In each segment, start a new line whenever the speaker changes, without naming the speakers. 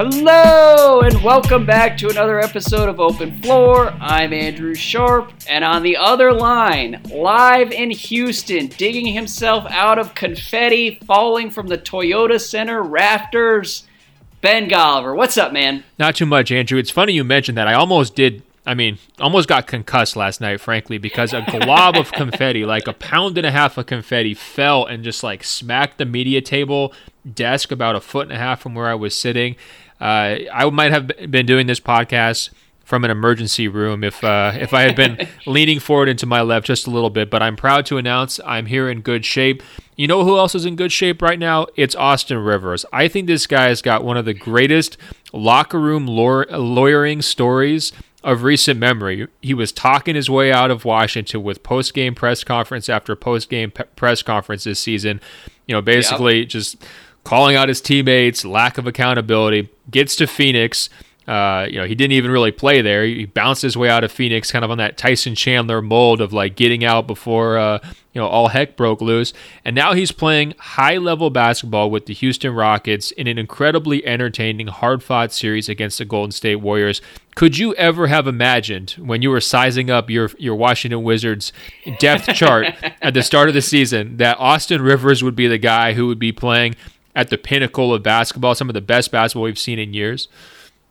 Hello, and welcome back to another episode of Open Floor. I'm Andrew Sharp, and on the other line, live in Houston, digging himself out of confetti falling from the Toyota Center rafters, Ben Golliver. What's up, man?
Not too much, Andrew. It's funny you mentioned that. I almost did. I mean, almost got concussed last night, frankly, because a glob of confetti, like a pound and a half of confetti, fell and just like smacked the media table desk about a foot and a half from where I was sitting. Uh, I might have been doing this podcast from an emergency room if uh, if I had been leaning forward into my left just a little bit. But I'm proud to announce I'm here in good shape. You know who else is in good shape right now? It's Austin Rivers. I think this guy has got one of the greatest locker room lawyering stories of recent memory. He was talking his way out of Washington with post game press conference after post game pe- press conference this season. You know, basically yep. just calling out his teammates, lack of accountability, gets to Phoenix. Uh, you know, he didn't even really play there. He bounced his way out of Phoenix, kind of on that Tyson Chandler mold of like getting out before uh, you know all heck broke loose. And now he's playing high-level basketball with the Houston Rockets in an incredibly entertaining, hard-fought series against the Golden State Warriors. Could you ever have imagined when you were sizing up your your Washington Wizards depth chart at the start of the season that Austin Rivers would be the guy who would be playing at the pinnacle of basketball, some of the best basketball we've seen in years?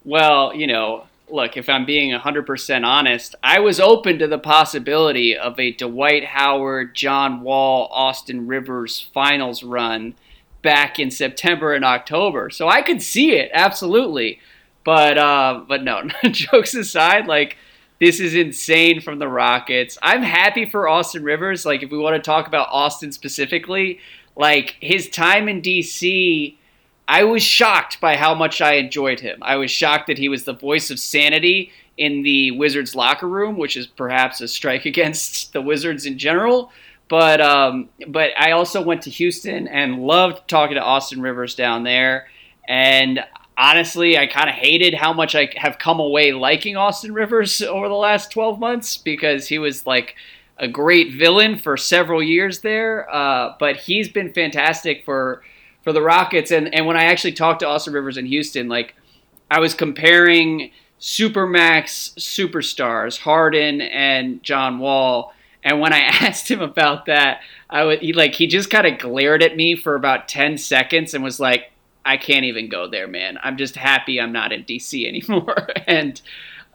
Well, you know, look, if I'm being 100% honest, I was open to the possibility of a Dwight Howard, John Wall, Austin Rivers finals run back in September and October. So I could see it, absolutely. But uh, but no, jokes aside, like this is insane from the Rockets. I'm happy for Austin Rivers. Like if we want to talk about Austin specifically, like his time in DC, I was shocked by how much I enjoyed him. I was shocked that he was the voice of sanity in the Wizards locker room, which is perhaps a strike against the Wizards in general. But um, but I also went to Houston and loved talking to Austin Rivers down there. And honestly, I kind of hated how much I have come away liking Austin Rivers over the last 12 months because he was like a great villain for several years there, uh, but he's been fantastic for for the Rockets. And and when I actually talked to Austin Rivers in Houston, like I was comparing supermax superstars Harden and John Wall. And when I asked him about that, I would he like he just kind of glared at me for about ten seconds and was like, "I can't even go there, man. I'm just happy I'm not in DC anymore." and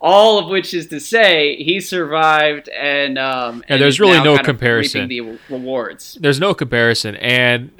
all of which is to say he survived and um
yeah, there's really no comparison.
the rewards.
There's no comparison and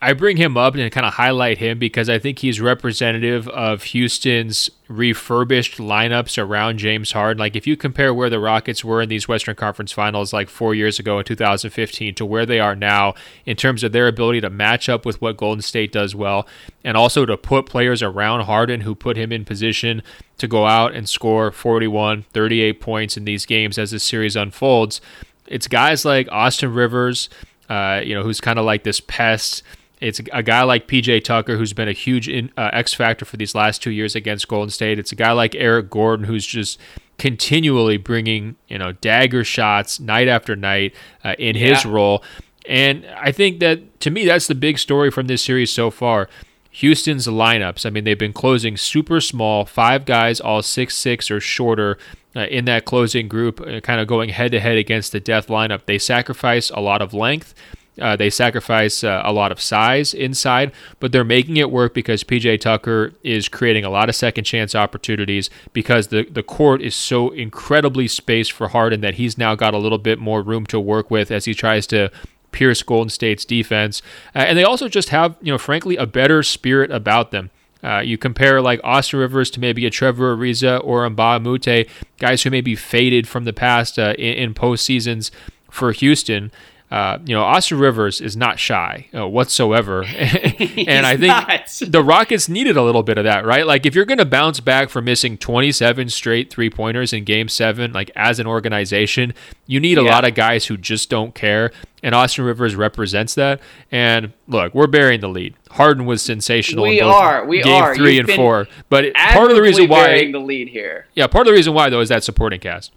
i bring him up and kind of highlight him because i think he's representative of houston's refurbished lineups around James Harden. Like if you compare where the Rockets were in these Western Conference Finals like 4 years ago in 2015 to where they are now in terms of their ability to match up with what Golden State does well and also to put players around Harden who put him in position to go out and score 41, 38 points in these games as the series unfolds. It's guys like Austin Rivers, uh, you know, who's kind of like this pest it's a guy like PJ Tucker, who's been a huge in, uh, X factor for these last two years against Golden State. It's a guy like Eric Gordon, who's just continually bringing you know dagger shots night after night uh, in yeah. his role. And I think that to me, that's the big story from this series so far. Houston's lineups. I mean, they've been closing super small, five guys, all six six or shorter. Uh, in that closing group, uh, kind of going head to head against the death lineup. They sacrifice a lot of length. Uh, they sacrifice uh, a lot of size inside, but they're making it work because PJ Tucker is creating a lot of second chance opportunities because the, the court is so incredibly spaced for Harden that he's now got a little bit more room to work with as he tries to pierce Golden State's defense. Uh, and they also just have, you know, frankly, a better spirit about them. Uh, you compare like Austin Rivers to maybe a Trevor Ariza or Mbah a Moute, guys who may be faded from the past uh, in, in postseasons for Houston. Uh, you know, Austin Rivers is not shy uh, whatsoever. and I think not. the Rockets needed a little bit of that, right? Like, if you're going to bounce back from missing 27 straight three pointers in game seven, like as an organization, you need a yeah. lot of guys who just don't care. And Austin Rivers represents that. And look, we're bearing the lead. Harden was sensational.
We are. We
game
are.
three
You've
and four. But part of the reason why
the lead here.
Yeah, part of the reason why though is that supporting cast.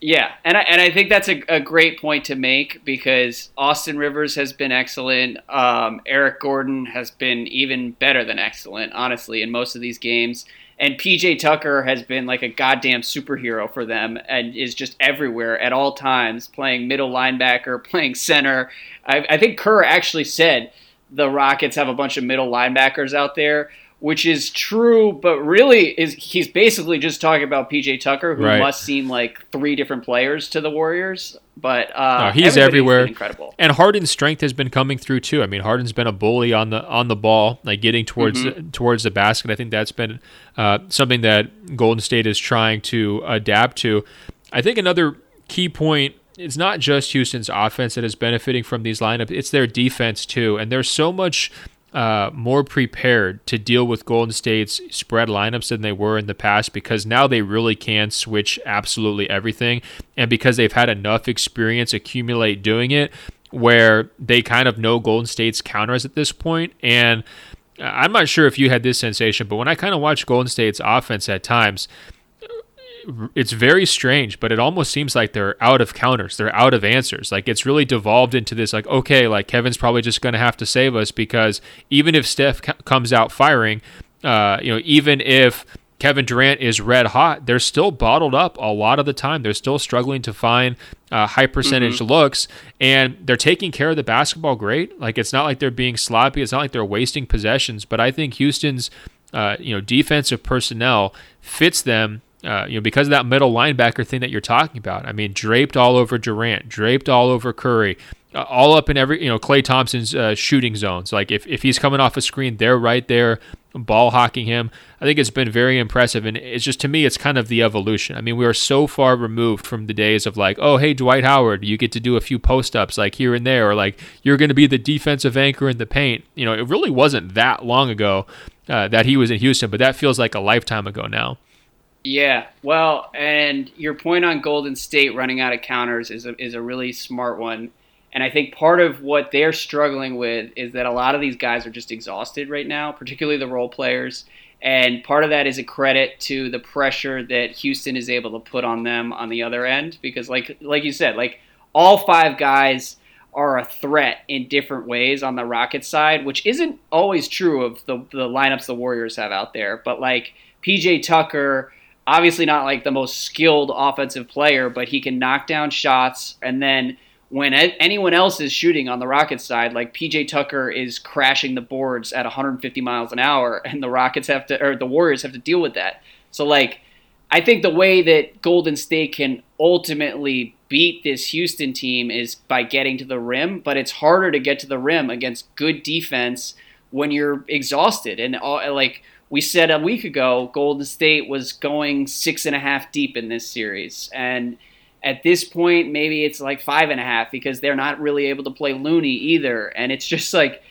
Yeah, and I, and I think that's a, a great point to make because Austin Rivers has been excellent. Um, Eric Gordon has been even better than excellent, honestly, in most of these games. And PJ Tucker has been like a goddamn superhero for them and is just everywhere at all times, playing middle linebacker, playing center. I, I think Kerr actually said the Rockets have a bunch of middle linebackers out there which is true, but really is he's basically just talking about PJ Tucker, who right. must seem like three different players to the Warriors. But uh,
no, he's everywhere. Incredible. And Harden's strength has been coming through too. I mean, Harden's been a bully on the on the ball, like getting towards mm-hmm. towards the basket. I think that's been uh, something that Golden State is trying to adapt to. I think another key point it's not just Houston's offense that is benefiting from these lineups, it's their defense too. And there's so much uh, more prepared to deal with Golden State's spread lineups than they were in the past because now they really can switch absolutely everything. And because they've had enough experience accumulate doing it, where they kind of know Golden State's counters at this point. And I'm not sure if you had this sensation, but when I kind of watch Golden State's offense at times, it's very strange, but it almost seems like they're out of counters. They're out of answers. Like it's really devolved into this like okay, like Kevin's probably just going to have to save us because even if Steph c- comes out firing, uh, you know, even if Kevin Durant is red hot, they're still bottled up a lot of the time. They're still struggling to find uh, high percentage mm-hmm. looks, and they're taking care of the basketball great. Like it's not like they're being sloppy. It's not like they're wasting possessions. But I think Houston's uh, you know defensive personnel fits them uh, you know, because of that middle linebacker thing that you're talking about. I mean, draped all over Durant, draped all over Curry, uh, all up in every, you know, Klay Thompson's uh, shooting zones. Like if, if he's coming off a screen, they're right there, ball hawking him. I think it's been very impressive. And it's just, to me, it's kind of the evolution. I mean, we are so far removed from the days of like, oh, hey, Dwight Howard, you get to do a few post ups like here and there, or like you're going to be the defensive anchor in the paint. You know, it really wasn't that long ago uh, that he was in Houston, but that feels like a lifetime ago now.
Yeah, well, and your point on Golden State running out of counters is a, is a really smart one. And I think part of what they're struggling with is that a lot of these guys are just exhausted right now, particularly the role players. And part of that is a credit to the pressure that Houston is able to put on them on the other end, because like like you said, like all five guys are a threat in different ways on the Rockets side, which isn't always true of the the lineups the Warriors have out there. But like PJ Tucker obviously not like the most skilled offensive player, but he can knock down shots. And then when anyone else is shooting on the Rockets side, like PJ Tucker is crashing the boards at 150 miles an hour, and the Rockets have to, or the Warriors have to deal with that. So, like, I think the way that Golden State can ultimately beat this Houston team is by getting to the rim, but it's harder to get to the rim against good defense when you're exhausted and all, like we said a week ago Golden State was going six and a half deep in this series. And at this point, maybe it's like five and a half because they're not really able to play Looney either. And it's just like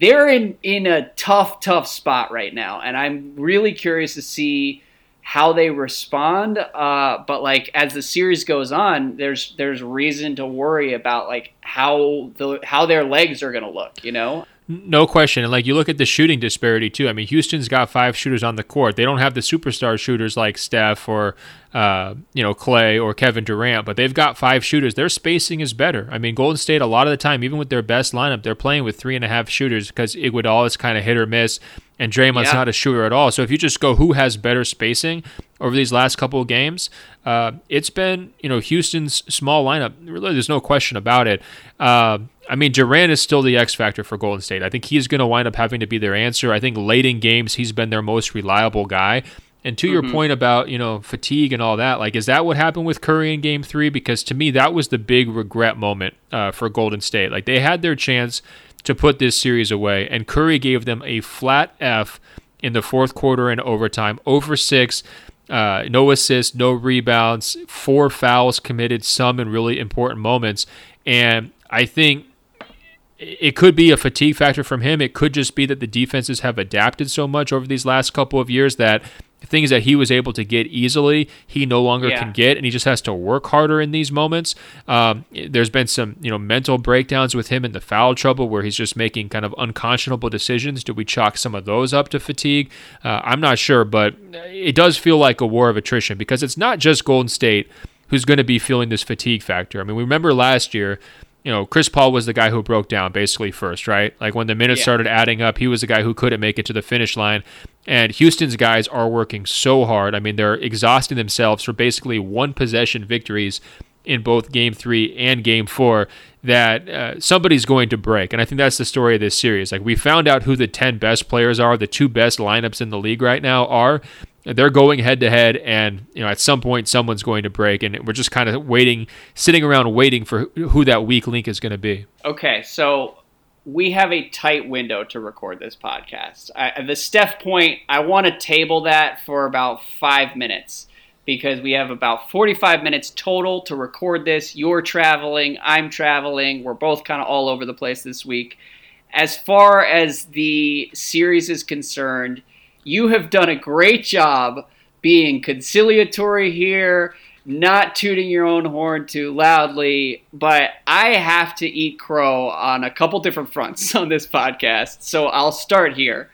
they're in, in a tough, tough spot right now. And I'm really curious to see how they respond. Uh, but like as the series goes on, there's there's reason to worry about like how the how their legs are gonna look, you know?
No question. And like you look at the shooting disparity too. I mean, Houston's got five shooters on the court. They don't have the superstar shooters like Steph or uh, you know Klay or Kevin Durant, but they've got five shooters. Their spacing is better. I mean, Golden State a lot of the time, even with their best lineup, they're playing with three and a half shooters because Iguodala is kind of hit or miss, and Draymond's yeah. not a shooter at all. So if you just go who has better spacing over these last couple of games, uh, it's been you know Houston's small lineup. Really, there's no question about it. Uh, I mean, Durant is still the X factor for Golden State. I think he's going to wind up having to be their answer. I think late in games, he's been their most reliable guy. And to mm-hmm. your point about, you know, fatigue and all that, like, is that what happened with Curry in game three? Because to me, that was the big regret moment uh, for Golden State. Like, they had their chance to put this series away, and Curry gave them a flat F in the fourth quarter and overtime, over six. Uh, no assists, no rebounds, four fouls committed, some in really important moments. And I think it could be a fatigue factor from him. It could just be that the defenses have adapted so much over these last couple of years that things that he was able to get easily, he no longer yeah. can get, and he just has to work harder in these moments. Um, there's been some, you know, mental breakdowns with him in the foul trouble where he's just making kind of unconscionable decisions. Do we chalk some of those up to fatigue? Uh, I'm not sure, but it does feel like a war of attrition because it's not just Golden State who's going to be feeling this fatigue factor. I mean, we remember last year, you know, Chris Paul was the guy who broke down basically first, right? Like when the minutes yeah. started adding up, he was the guy who couldn't make it to the finish line. And Houston's guys are working so hard. I mean, they're exhausting themselves for basically one possession victories in both game three and game four that uh, somebody's going to break. And I think that's the story of this series. Like, we found out who the 10 best players are, the two best lineups in the league right now are. They're going head to head, and you know at some point someone's going to break, and we're just kind of waiting, sitting around waiting for who that weak link is going to be.
Okay, so we have a tight window to record this podcast. I, the Steph point, I want to table that for about five minutes because we have about 45 minutes total to record this. You're traveling, I'm traveling. We're both kind of all over the place this week. As far as the series is concerned, you have done a great job being conciliatory here, not tooting your own horn too loudly, but I have to eat crow on a couple different fronts on this podcast. So I'll start here.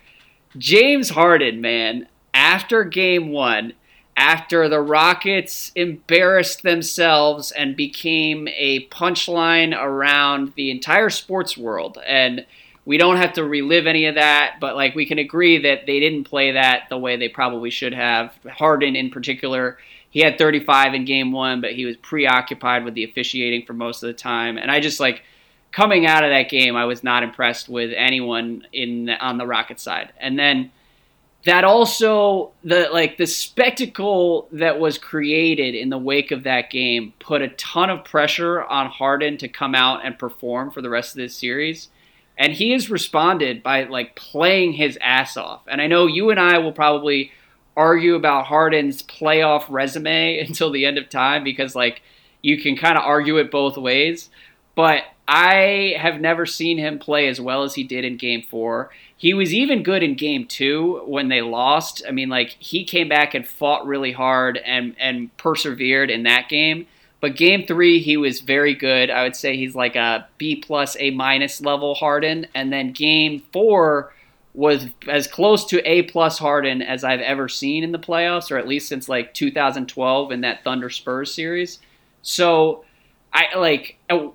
James Harden, man, after game one, after the Rockets embarrassed themselves and became a punchline around the entire sports world. And we don't have to relive any of that, but like we can agree that they didn't play that the way they probably should have. Harden, in particular, he had 35 in game one, but he was preoccupied with the officiating for most of the time. And I just like coming out of that game, I was not impressed with anyone in on the Rocket side. And then that also the like the spectacle that was created in the wake of that game put a ton of pressure on Harden to come out and perform for the rest of this series. And he has responded by like playing his ass off. And I know you and I will probably argue about Harden's playoff resume until the end of time because like you can kind of argue it both ways. But I have never seen him play as well as he did in game four. He was even good in game two when they lost. I mean, like he came back and fought really hard and and persevered in that game. But game three, he was very good. I would say he's like a B plus, A minus level Harden. And then game four was as close to A plus Harden as I've ever seen in the playoffs, or at least since like 2012 in that Thunder Spurs series. So I like uh,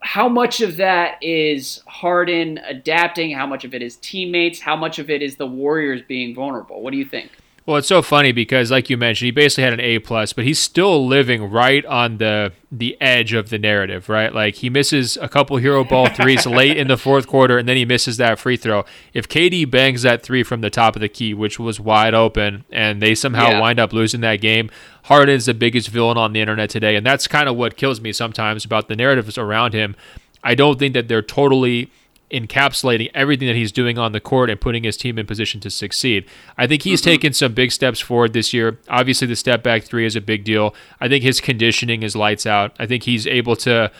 how much of that is Harden adapting, how much of it is teammates, how much of it is the Warriors being vulnerable. What do you think?
Well, it's so funny because, like you mentioned, he basically had an A plus, but he's still living right on the the edge of the narrative, right? Like he misses a couple hero ball threes late in the fourth quarter, and then he misses that free throw. If KD bangs that three from the top of the key, which was wide open, and they somehow yeah. wind up losing that game, Harden's the biggest villain on the internet today, and that's kind of what kills me sometimes about the narratives around him. I don't think that they're totally encapsulating everything that he's doing on the court and putting his team in position to succeed. I think he's mm-hmm. taken some big steps forward this year. Obviously, the step back three is a big deal. I think his conditioning is lights out. I think he's able to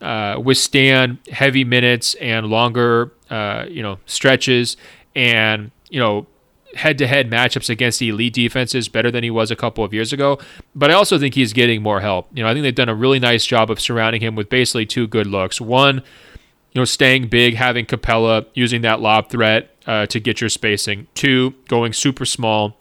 uh, withstand heavy minutes and longer, uh, you know, stretches and you know head-to-head matchups against the elite defenses better than he was a couple of years ago. But I also think he's getting more help. You know, I think they've done a really nice job of surrounding him with basically two good looks. One know, staying big, having Capela, using that lob threat uh, to get your spacing. Two, going super small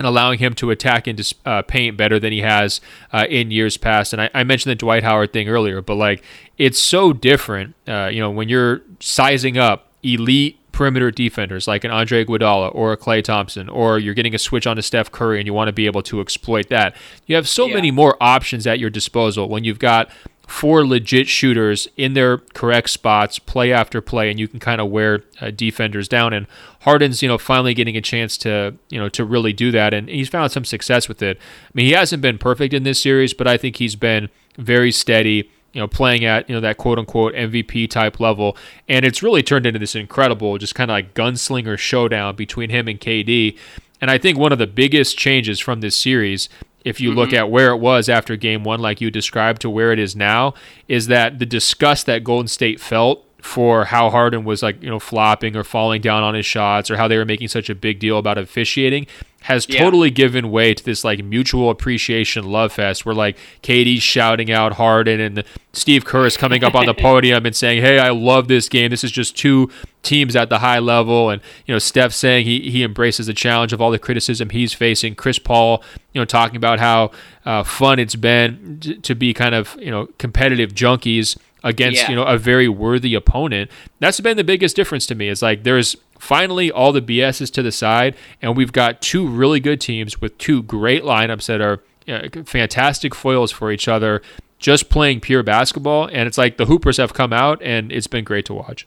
and allowing him to attack into uh, paint better than he has uh, in years past. And I, I, mentioned the Dwight Howard thing earlier, but like it's so different, uh, you know, when you're sizing up elite perimeter defenders like an Andre Iguodala or a Klay Thompson, or you're getting a switch on to Steph Curry and you want to be able to exploit that. You have so yeah. many more options at your disposal when you've got four legit shooters in their correct spots, play after play, and you can kind of wear uh, defenders down. And Harden's, you know, finally getting a chance to, you know, to really do that, and he's found some success with it. I mean, he hasn't been perfect in this series, but I think he's been very steady. You know, playing at you know that quote unquote MVP type level, and it's really turned into this incredible, just kind of like gunslinger showdown between him and KD. And I think one of the biggest changes from this series if you mm-hmm. look at where it was after game one, like you described, to where it is now, is that the disgust that Golden State felt for how Harden was like, you know, flopping or falling down on his shots or how they were making such a big deal about officiating has yeah. totally given way to this like mutual appreciation love fest where like KD's shouting out Harden and Steve Kerr is coming up on the podium and saying, "Hey, I love this game. This is just two teams at the high level." And you know, Steph saying he he embraces the challenge of all the criticism he's facing. Chris Paul, you know, talking about how uh, fun it's been to be kind of you know competitive junkies against yeah. you know a very worthy opponent. That's been the biggest difference to me. Is like there's finally all the BS is to the side, and we've got two really good teams with two great lineups that are uh, fantastic foils for each other, just playing pure basketball. And it's like the Hoopers have come out, and it's been great to watch.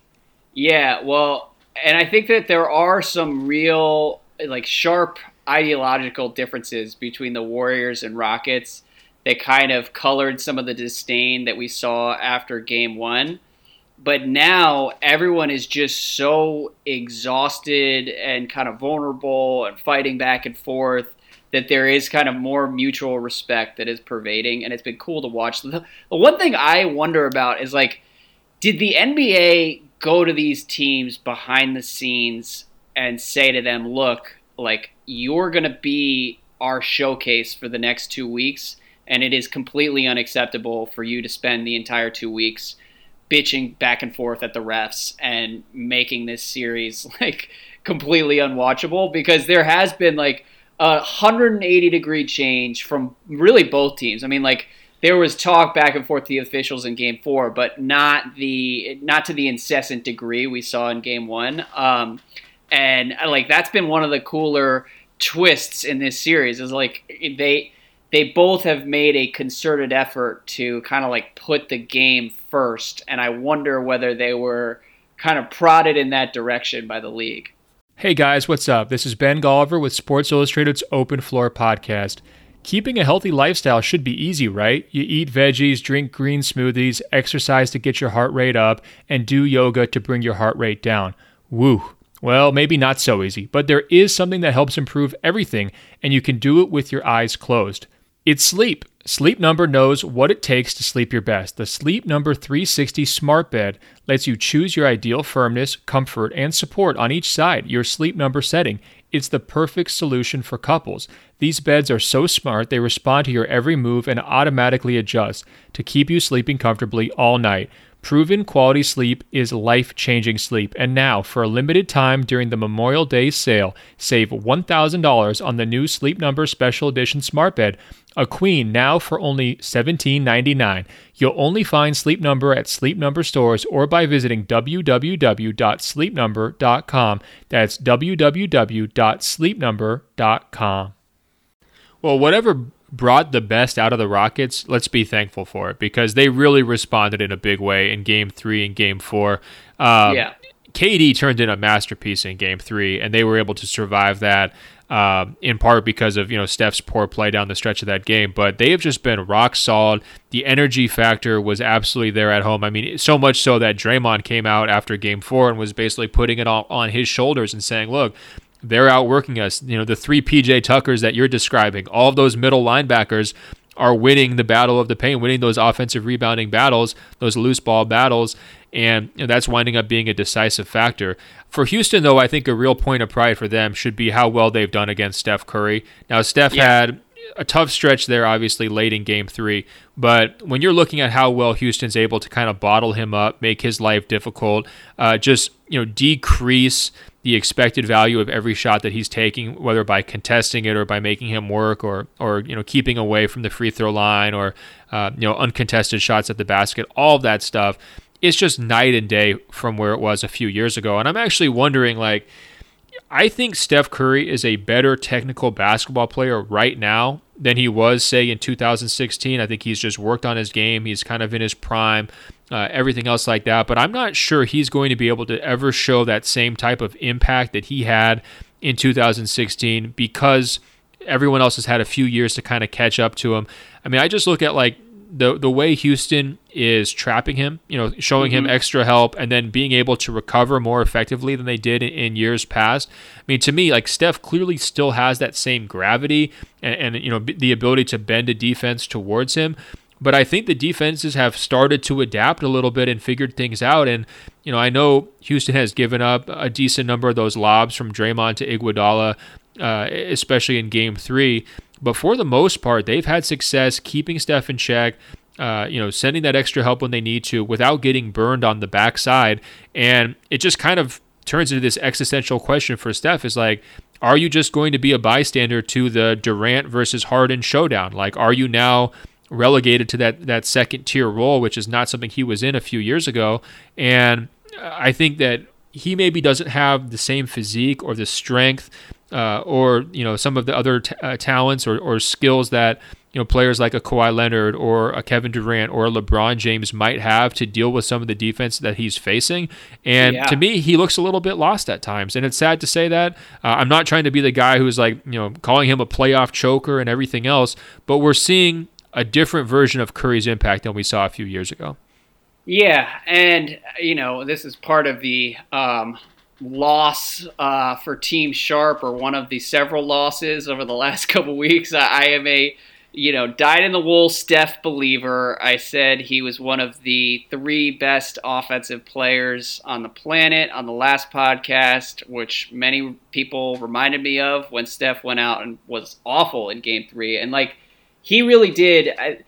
Yeah, well, and I think that there are some real like sharp ideological differences between the Warriors and Rockets that kind of colored some of the disdain that we saw after game one. But now everyone is just so exhausted and kind of vulnerable and fighting back and forth that there is kind of more mutual respect that is pervading. And it's been cool to watch. The, one thing I wonder about is like, did the NBA go to these teams behind the scenes and say to them, look, like, you're going to be our showcase for the next two weeks and it is completely unacceptable for you to spend the entire two weeks bitching back and forth at the refs and making this series like completely unwatchable because there has been like a 180 degree change from really both teams. I mean, like there was talk back and forth to the officials in Game Four, but not the not to the incessant degree we saw in Game One. Um, and like that's been one of the cooler twists in this series is like they they both have made a concerted effort to kind of like put the game first, and I wonder whether they were kind of prodded in that direction by the league.
Hey guys, what's up? This is Ben Golliver with Sports Illustrated's Open Floor podcast. Keeping a healthy lifestyle should be easy, right? You eat veggies, drink green smoothies, exercise to get your heart rate up, and do yoga to bring your heart rate down. Woo. Well, maybe not so easy, but there is something that helps improve everything, and you can do it with your eyes closed. It's sleep. Sleep Number knows what it takes to sleep your best. The Sleep Number 360 Smart Bed lets you choose your ideal firmness, comfort, and support on each side, your Sleep Number setting. It's the perfect solution for couples. These beds are so smart, they respond to your every move and automatically adjust to keep you sleeping comfortably all night. Proven quality sleep is life changing sleep. And now, for a limited time during the Memorial Day sale, save $1,000 on the new Sleep Number Special Edition Smart Bed, a queen now for only $17.99. You'll only find Sleep Number at Sleep Number stores or by visiting www.sleepnumber.com. That's www.sleepnumber.com. Well, whatever brought the best out of the Rockets, let's be thankful for it because they really responded in a big way in game three and game four. Um, yeah. KD turned in a masterpiece in game three, and they were able to survive that. Uh, in part because of you know Steph's poor play down the stretch of that game, but they have just been rock solid. The energy factor was absolutely there at home. I mean, so much so that Draymond came out after Game Four and was basically putting it all on his shoulders and saying, "Look, they're outworking us. You know, the three PJ Tuckers that you're describing, all of those middle linebackers are winning the battle of the paint, winning those offensive rebounding battles, those loose ball battles, and you know, that's winding up being a decisive factor. For Houston, though, I think a real point of pride for them should be how well they've done against Steph Curry. Now, Steph yeah. had a tough stretch there, obviously, late in game three. But when you're looking at how well Houston's able to kind of bottle him up, make his life difficult, uh, just you know decrease the expected value of every shot that he's taking, whether by contesting it or by making him work, or or you know keeping away from the free throw line, or uh, you know uncontested shots at the basket, all of that stuff. It's just night and day from where it was a few years ago. And I'm actually wondering, like, I think Steph Curry is a better technical basketball player right now than he was, say, in 2016. I think he's just worked on his game. He's kind of in his prime uh, everything else like that. But I'm not sure he's going to be able to ever show that same type of impact that he had in 2016 because everyone else has had a few years to kind of catch up to him. I mean, I just look at like the the way Houston is trapping him, you know, showing mm-hmm. him extra help and then being able to recover more effectively than they did in, in, years past. I mean, to me, like Steph clearly still has that same gravity and, and you know the ability to bend a defense towards him, but I think the defenses have started to adapt a little bit and figured things out. And, you know, I know Houston has given up a decent number of those lobs from Draymond to Iguodala, uh, especially in game three. But for the most part, they've had success keeping Steph in check, uh, you know, sending that extra help when they need to without getting burned on the backside. And it just kind of turns into this existential question for Steph is like, are you just going to be a bystander to the Durant versus Harden showdown? Like, are you now relegated to that that second tier role, which is not something he was in a few years ago? And I think that he maybe doesn't have the same physique or the strength uh, or you know some of the other t- uh, talents or, or skills that you know players like a Kawhi Leonard or a Kevin Durant or a LeBron James might have to deal with some of the defense that he's facing. And yeah. to me, he looks a little bit lost at times, and it's sad to say that. Uh, I'm not trying to be the guy who's like you know calling him a playoff choker and everything else, but we're seeing a different version of Curry's impact than we saw a few years ago.
Yeah, and you know this is part of the um, loss uh, for Team Sharp, or one of the several losses over the last couple weeks. I, I am a you know, dyed in the wool Steph believer. I said he was one of the three best offensive players on the planet on the last podcast, which many people reminded me of when Steph went out and was awful in game three. And, like, he really did. I,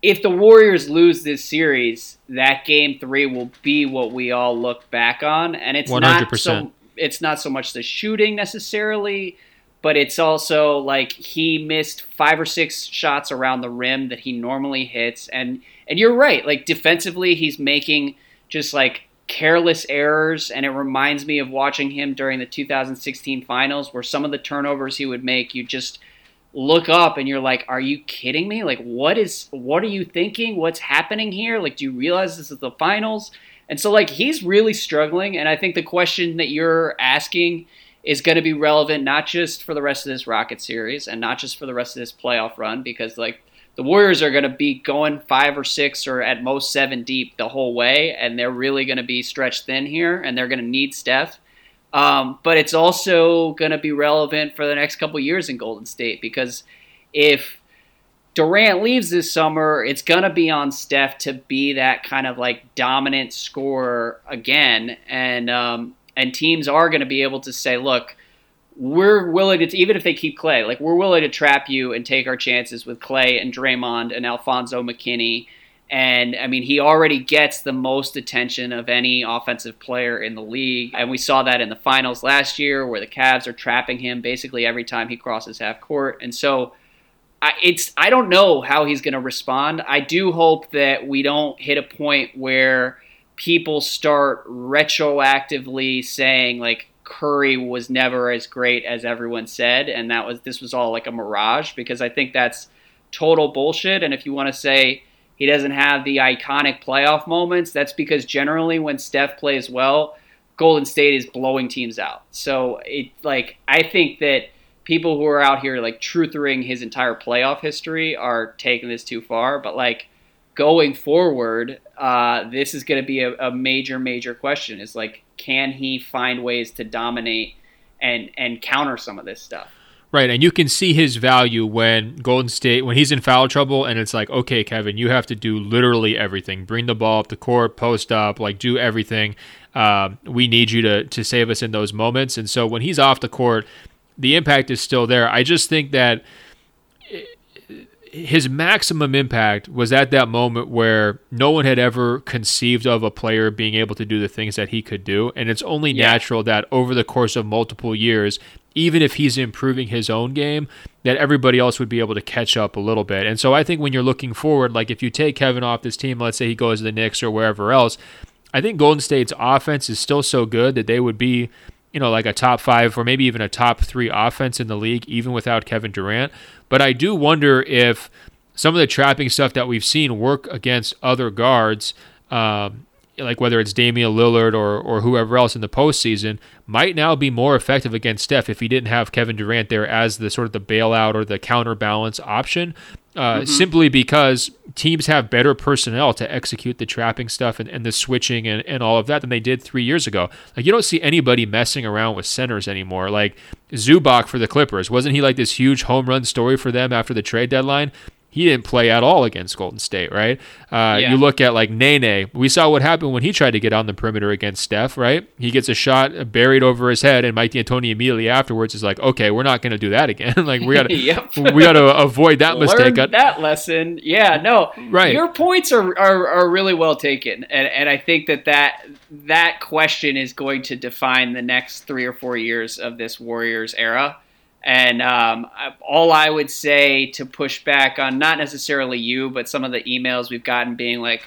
if the Warriors lose this series, that game three will be what we all look back on. And it's 100%. not so it's not so much the shooting necessarily but it's also like he missed five or six shots around the rim that he normally hits and and you're right like defensively he's making just like careless errors and it reminds me of watching him during the 2016 finals where some of the turnovers he would make you just look up and you're like are you kidding me? Like what is what are you thinking? What's happening here? Like do you realize this is the finals? And so like he's really struggling and i think the question that you're asking is going to be relevant not just for the rest of this Rocket series and not just for the rest of this playoff run because like the Warriors are going to be going five or six or at most seven deep the whole way, and they're really going to be stretched thin here, and they're going to need Steph. Um, but it's also going to be relevant for the next couple years in Golden State because if Durant leaves this summer, it's going to be on Steph to be that kind of like dominant scorer again. And um, and teams are going to be able to say, look, we're willing to, even if they keep Klay, like we're willing to trap you and take our chances with Klay and Draymond and Alfonzo McKinnie. And I mean, he already gets the most attention of any offensive player in the league. And we saw that in the finals last year where the Cavs are trapping him basically every time he crosses half court. And so I, it's, I don't know how he's going to respond. I do hope that we don't hit a point where people start retroactively saying like Curry was never as great as everyone said, and that was this was all like a mirage because I think that's total bullshit. And if you want to say he doesn't have the iconic playoff moments, that's because generally when Steph plays well, Golden State is blowing teams out. So it like I think that people who are out here like truthering his entire playoff history are taking this too far. But like going forward, uh, this is going to be a, a, major, major question. Is like, can he find ways to dominate and and counter some of this stuff?
Right, and you can see his value when Golden State when he's in foul trouble, and it's like, okay, Kevin, you have to do literally everything: bring the ball up the court, post up, like do everything. Um, we need you to to save us in those moments. And so when he's off the court, the impact is still there. I just think that his maximum impact was at that moment where no one had ever conceived of a player being able to do the things that he could do. And it's only yeah. natural that over the course of multiple years, even if he's improving his own game, that everybody else would be able to catch up a little bit. And so I think when you're looking forward, like if you take Kevin off this team, let's say he goes to the Knicks or wherever else, I think Golden State's offense is still so good that they would be you know, like a top five or maybe even a top three offense in the league, even without Kevin Durant. But I do wonder if some of the trapping stuff that we've seen work against other guards, um, like whether it's Damian Lillard or, or whoever else in the postseason, might now be more effective against Steph if he didn't have Kevin Durant there as the sort of the bailout or the counterbalance option. Uh, mm-hmm. Simply because teams have better personnel to execute the trapping stuff and, and the switching and, and all of that than they did three years ago. Like you don't see anybody messing around with centers anymore. Like Zubac for the Clippers, wasn't he like this huge home run story for them after the trade deadline? He didn't play at all against Golden State, right? Uh,
Yeah.
You look at like Nene. We saw what happened when he tried to get on the perimeter against Steph, right? He gets a shot buried over his head, and Mike D'Antoni immediately afterwards is like, "Okay, we're not going to do that again. like we got to,
Yep.
we got to avoid that mistake."
Learned that lesson. Yeah, no,
Right.
Your points are, are, are really well taken, and and I think that, that that question is going to define the next three or four years of this Warriors era. And um, all I would say to push back on not necessarily you, but some of the emails we've gotten being like,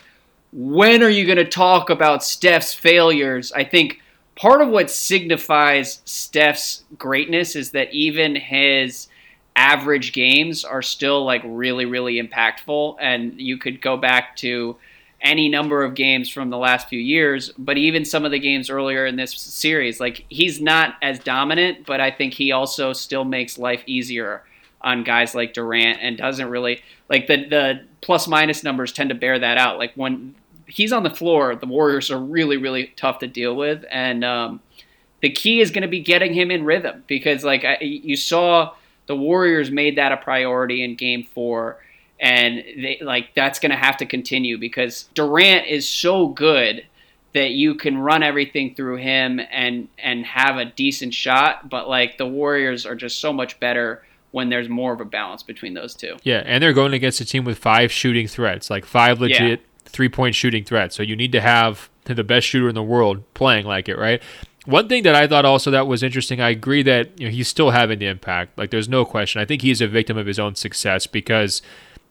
when are you going to talk about Steph's failures? I think part of what signifies Steph's greatness is that even his average games are still like really, really impactful. And you could go back to any number of games from the last few years, but even some of the games earlier in this series, like he's not as dominant, but I think he also still makes life easier on guys like Durant and doesn't really like the the plus minus numbers tend to bear that out. Like when he's on the floor, the Warriors are really really tough to deal with, and um, the key is going to be getting him in rhythm because like I, you saw the Warriors made that a priority in Game Four, and they like that's going to have to continue because Durant is so good that you can run everything through him and and have a decent shot, but like the Warriors are just so much better when there's more of a balance between those two.
Yeah, and they're going against a team with five shooting threats, like five legit three point shooting threats. So you need to have the best shooter in the world playing like it, right? One thing that I thought also that was interesting, I agree that you know, he's still having the impact. Like there's no question. I think he's a victim of his own success because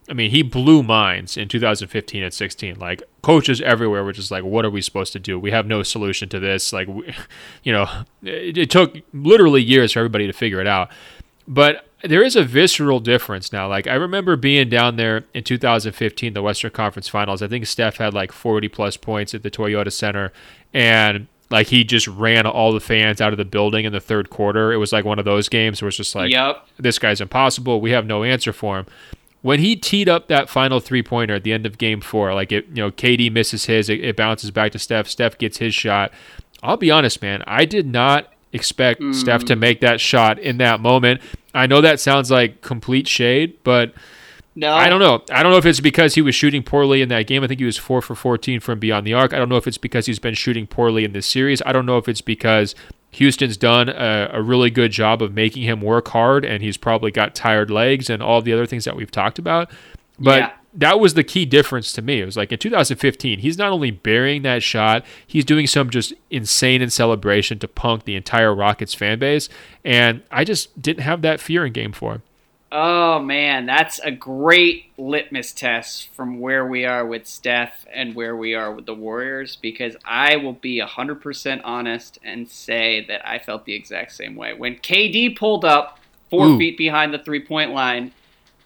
I mean, he blew minds in 2015 and 16. Like coaches everywhere were just like, "What are we supposed to do? We have no solution to this." Like, we, you know, it, it took literally years for everybody to figure it out. But there is a visceral difference now. Like I remember being down there in 2015, the Western Conference Finals. I think Steph had like 40 plus points at the Toyota Center, and like he just ran all the fans out of the building in the third quarter. It was like one of those games where it's just like,
Yep.
this guy's impossible. We have no answer for him. When he teed up that final three pointer at the end of game four, like it, you know, KD misses his, it, it bounces back to Steph. Steph gets his shot. I'll be honest, man, I did not expect mm. Steph to make that shot in that moment. I know that sounds like complete shade, but
No,
I don't know. I don't know if it's because he was shooting poorly in that game. I think he was four for 14 from beyond the arc. I don't know if it's because he's been shooting poorly in this series. I don't know if it's because Houston's done a, a really good job of making him work hard and he's probably got tired legs and all the other things that we've talked about. But
Yeah.
that was the key difference to me. It was like in 2015, he's not only burying that shot, he's doing some just insane in celebration to punk the entire Rockets fan base. And I just didn't have that fear in game four.
Oh man, that's a great litmus test from where we are with Steph and where we are with the Warriors because I will be 100% honest and say that I felt the exact same way. When KD pulled up 4
Ooh.
feet behind the three-point line,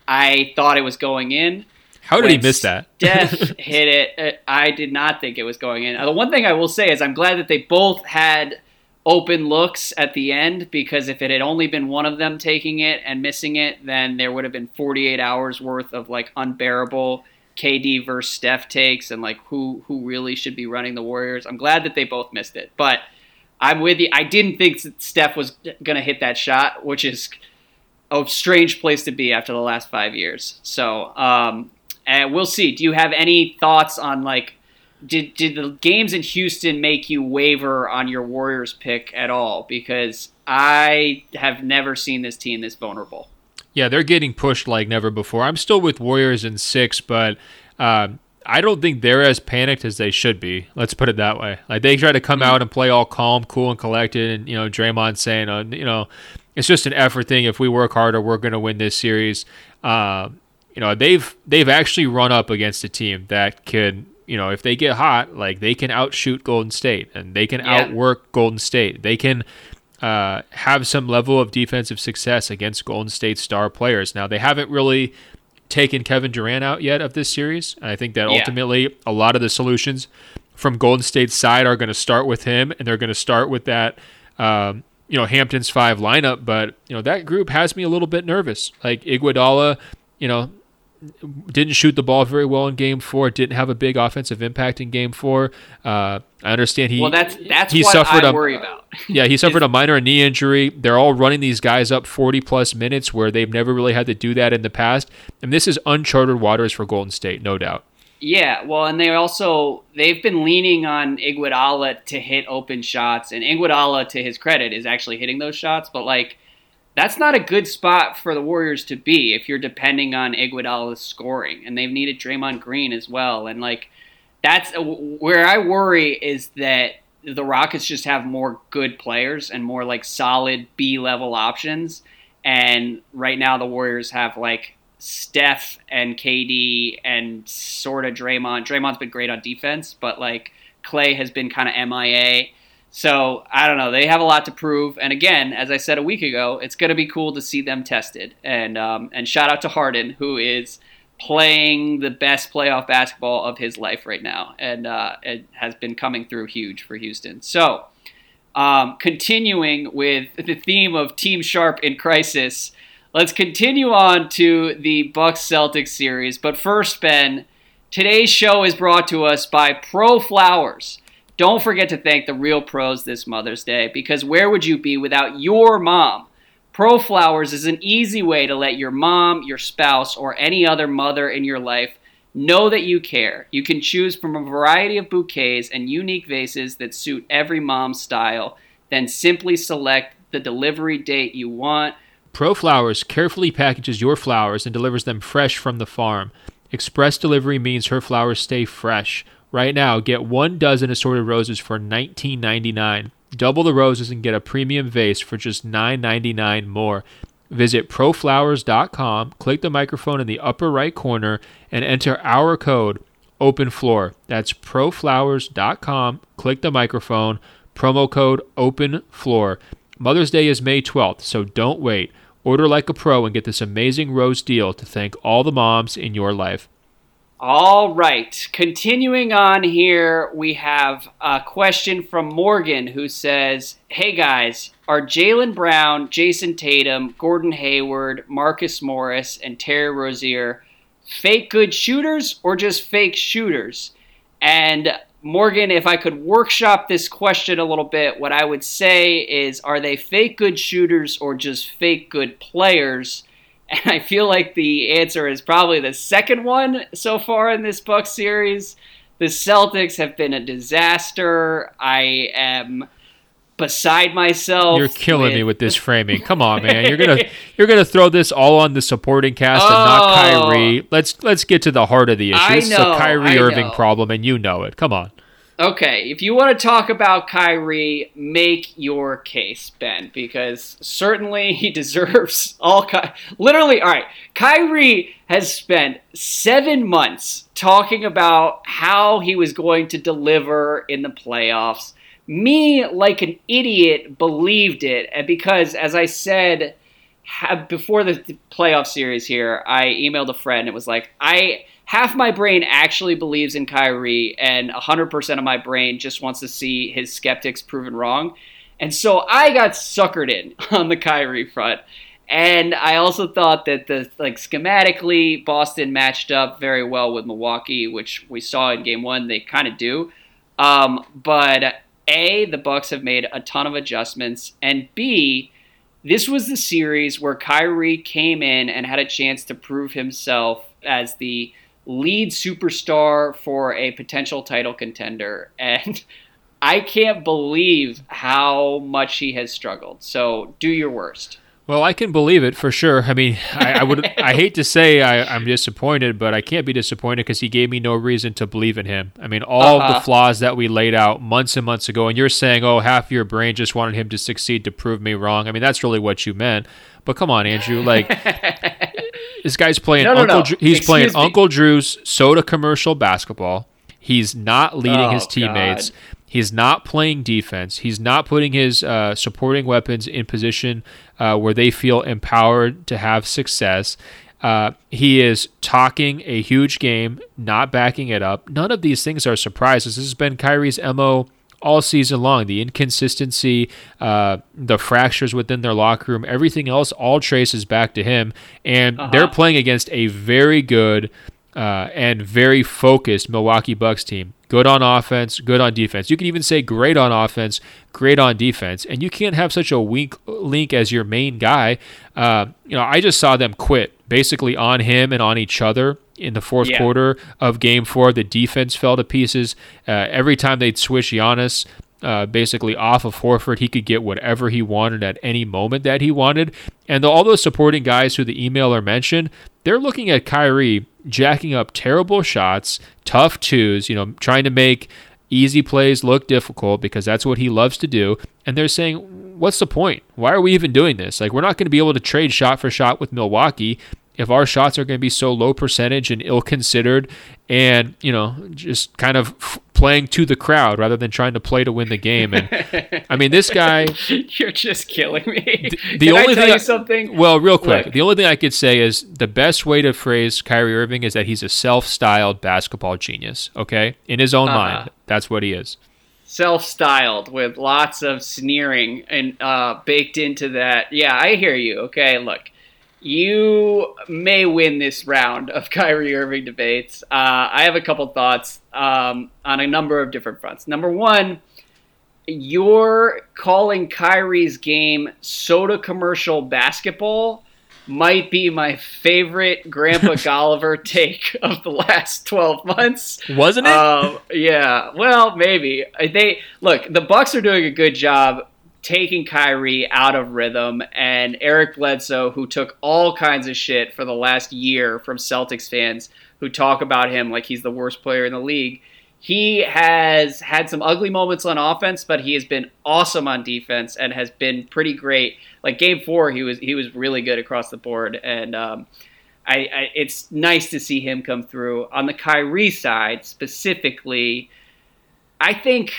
I thought it was going in.
How did he miss that?
Steph hit it. uh, I did not think it was going in. Uh, The one thing I will say is I'm glad that they both had open looks at the end because if it had only been one of them taking it and missing it, then there would have been 48 hours worth of like unbearable KD versus Steph takes and like who who really should be running the Warriors. I'm glad that they both missed it, but I'm with you. I didn't think Steph was to hit that shot, which is a strange place to be after the last five years. So, um, and we'll see. Do you have any thoughts on like, did did the games in Houston make you waver on your Warriors pick at all? Because I have never seen this team this vulnerable.
Yeah, they're getting pushed like never before. I'm still with Warriors in six, but um, I don't think they're as panicked as they should be. Let's put it that way. Like they try to come out and play all calm, cool, and collected, and you know Draymond saying, uh, you know, it's just an effort thing. If we work harder, we're going to win this series. Uh, you know, they've they've actually run up against a team that could, you know, if they get hot, like they can outshoot Golden State and they can
Yeah.
outwork Golden State. They can uh, have some level of defensive success against Golden State star players. Now they haven't really taken Kevin Durant out yet of this series. I think that
Yeah.
ultimately a lot of the solutions from Golden State's side are going to start with him, and they're going to start with that. Um, you know Hamptons five lineup, but you know that group has me a little bit nervous. Like Iguodala, you know didn't shoot the ball very well in Game Four. Didn't have a big offensive impact in Game Four. Uh, I understand he.
Well, that's that's
he
what
suffered
I
a,
worry about.
yeah, he suffered a minor knee injury. They're all running these guys up 40 plus minutes where they've never really had to do that in the past. And this is uncharted waters for Golden State, no doubt.
Yeah, well, and they also they've been leaning on Iguodala to hit open shots, and Iguodala, to his credit, is actually hitting those shots. But like, that's not a good spot for the Warriors to be if you're depending on Iguodala's scoring, and they've needed Draymond Green as well. And like, that's uh, where I worry is that the Rockets just have more good players and more like solid B level options. And right now, the Warriors have like Steph and KD and sort of Draymond. Draymond's been great on defense, but like Klay has been kind of MIA. So I don't know. They have a lot to prove. And again, as I said a week ago, it's going to be cool to see them tested. And um, and shout out to Harden, who is playing the best playoff basketball of his life right now, and uh, it has been coming through huge for Houston. So. Um, continuing with the theme of Team Sharp in crisis, Let's continue on to the Bucks Celtics series. But first, Ben, today's show is brought to us by Pro Flowers. Don't forget to thank the real pros this Mother's Day because where would you be without your mom? Pro Flowers is an easy way to let your mom, your spouse, or any other mother in your life know that you care. You can choose from a variety of bouquets and unique vases that suit every mom's style. Then simply select the delivery date you want
Pro Flowers carefully packages your flowers and delivers them fresh from the farm. Express delivery means her flowers stay fresh. Right now, get one dozen assorted roses for $19.99. Double the roses and get a premium vase for just $9.99 more. Visit proflowers.com, click the microphone in the upper right corner, and enter our code open floor. That's proflowers.com, click the microphone, promo code open floor. Mother's Day is May 12th, so don't wait. Order like a pro and get this amazing rose deal to thank all the moms in your life.
All right. Continuing on here, we have a question from Morgan who says Hey guys, are Jaylen Brown, Jayson Tatum, Gordon Hayward, Marcus Morris, and Terry Rozier fake good shooters or just fake shooters? And Morgan, if I could workshop this question a little bit, what I would say is are they fake good shooters or just fake good players? And I feel like the answer is probably the second one so far in this book series. The Celtics have been a disaster. I am beside myself.
You're killing with... me with this framing. Come on, man. You're gonna you're gonna throw this all on the supporting cast and not oh. Kyrie. Let's let's get to the heart of the issue.
I
it's
know,
a Kyrie Irving problem, and you know it. Come on.
Okay, if you want to talk about Kyrie, make your case, Ben, because certainly he deserves all. Ky- Literally, all right. Kyrie has spent seven months talking about how he was going to deliver in the playoffs me, like an idiot, believed it. And because, as I said before the playoff series here, I emailed a friend. It was like, I half my brain actually believes in Kyrie, and 100% of my brain just wants to see his skeptics proven wrong. And so I got suckered in on the Kyrie front. And I also thought that the like schematically Boston matched up very well with Milwaukee, which we saw in game one. They kind of do. Um, but a, the Bucks have made a ton of adjustments, and B, this was the series where Kyrie came in and had a chance to prove himself as the lead superstar for a potential title contender. And I can't believe how much he has struggled. So do your worst.
Well, I can believe it for sure. I mean, I, I would. I hate to say I, am disappointed, but I can't be disappointed because he gave me no reason to believe in him. I mean, all uh-huh. the flaws that we laid out months and months ago, and you're saying, "Oh, half your brain just wanted him to succeed to prove me wrong." I mean, that's really what you meant. But come on, Andrew, like this guy's playing no, no, Uncle. No. Drew, he's Excuse playing me. Uncle Drew's soda commercial basketball. He's not leading oh, his teammates. God. He's not playing defense. He's not putting his uh, supporting weapons in position uh, where they feel empowered to have success. Uh, he is talking a huge game, not backing it up. None of these things are surprises. This has been Kyrie's MO all season long. The inconsistency, uh, the fractures within their locker room, everything else all traces back to him. And uh-huh. they're playing against a very good uh, and very focused Milwaukee Bucks team. Good on offense, good on defense. You can even say great on offense, great on defense. And you can't have such a weak link as your main guy. Uh, you know, I just saw them quit basically on him and on each other in the fourth yeah. quarter of game four. The defense fell to pieces. Uh, every time they'd switch Giannis, uh, basically off of Horford. He could get whatever he wanted at any moment that he wanted. And the, all those supporting guys who the emailer mentioned, they're looking at Kyrie jacking up terrible shots, tough twos, you know, trying to make easy plays look difficult because that's what he loves to do. And they're saying, what's the point? Why are we even doing this? Like, we're not going to be able to trade shot for shot with Milwaukee if our shots are going to be so low percentage and ill considered and you know just kind of f- playing to the crowd rather than trying to play to win the game and i mean this guy
you're just killing me.
The, the only thing I, something? well real quick Look. the only thing i could say is the best way to phrase Kyrie Irving is that he's a self-styled basketball genius okay? In his own uh-huh. mind that's what he is.
Self-styled with lots of sneering and uh, baked into that. Yeah i hear you okay? Look you may win this round of Kyrie Irving debates. Uh, I have a couple thoughts um, on a number of different fronts. Number one, you're calling Kyrie's game soda commercial basketball might be my favorite Grandpa Golliver take of the last 12 months.
Wasn't it?
Um, yeah. Well, maybe. They look, the Bucks are doing a good job taking Kyrie out of rhythm and Eric Bledsoe, who took all kinds of shit for the last year from Celtics fans who talk about him like he's the worst player in the league. He has had some ugly moments on offense, but he has been awesome on defense and has been pretty great. Like game four, he was he was really good across the board, and um, I, I, it's nice to see him come through. On the Kyrie side specifically, I think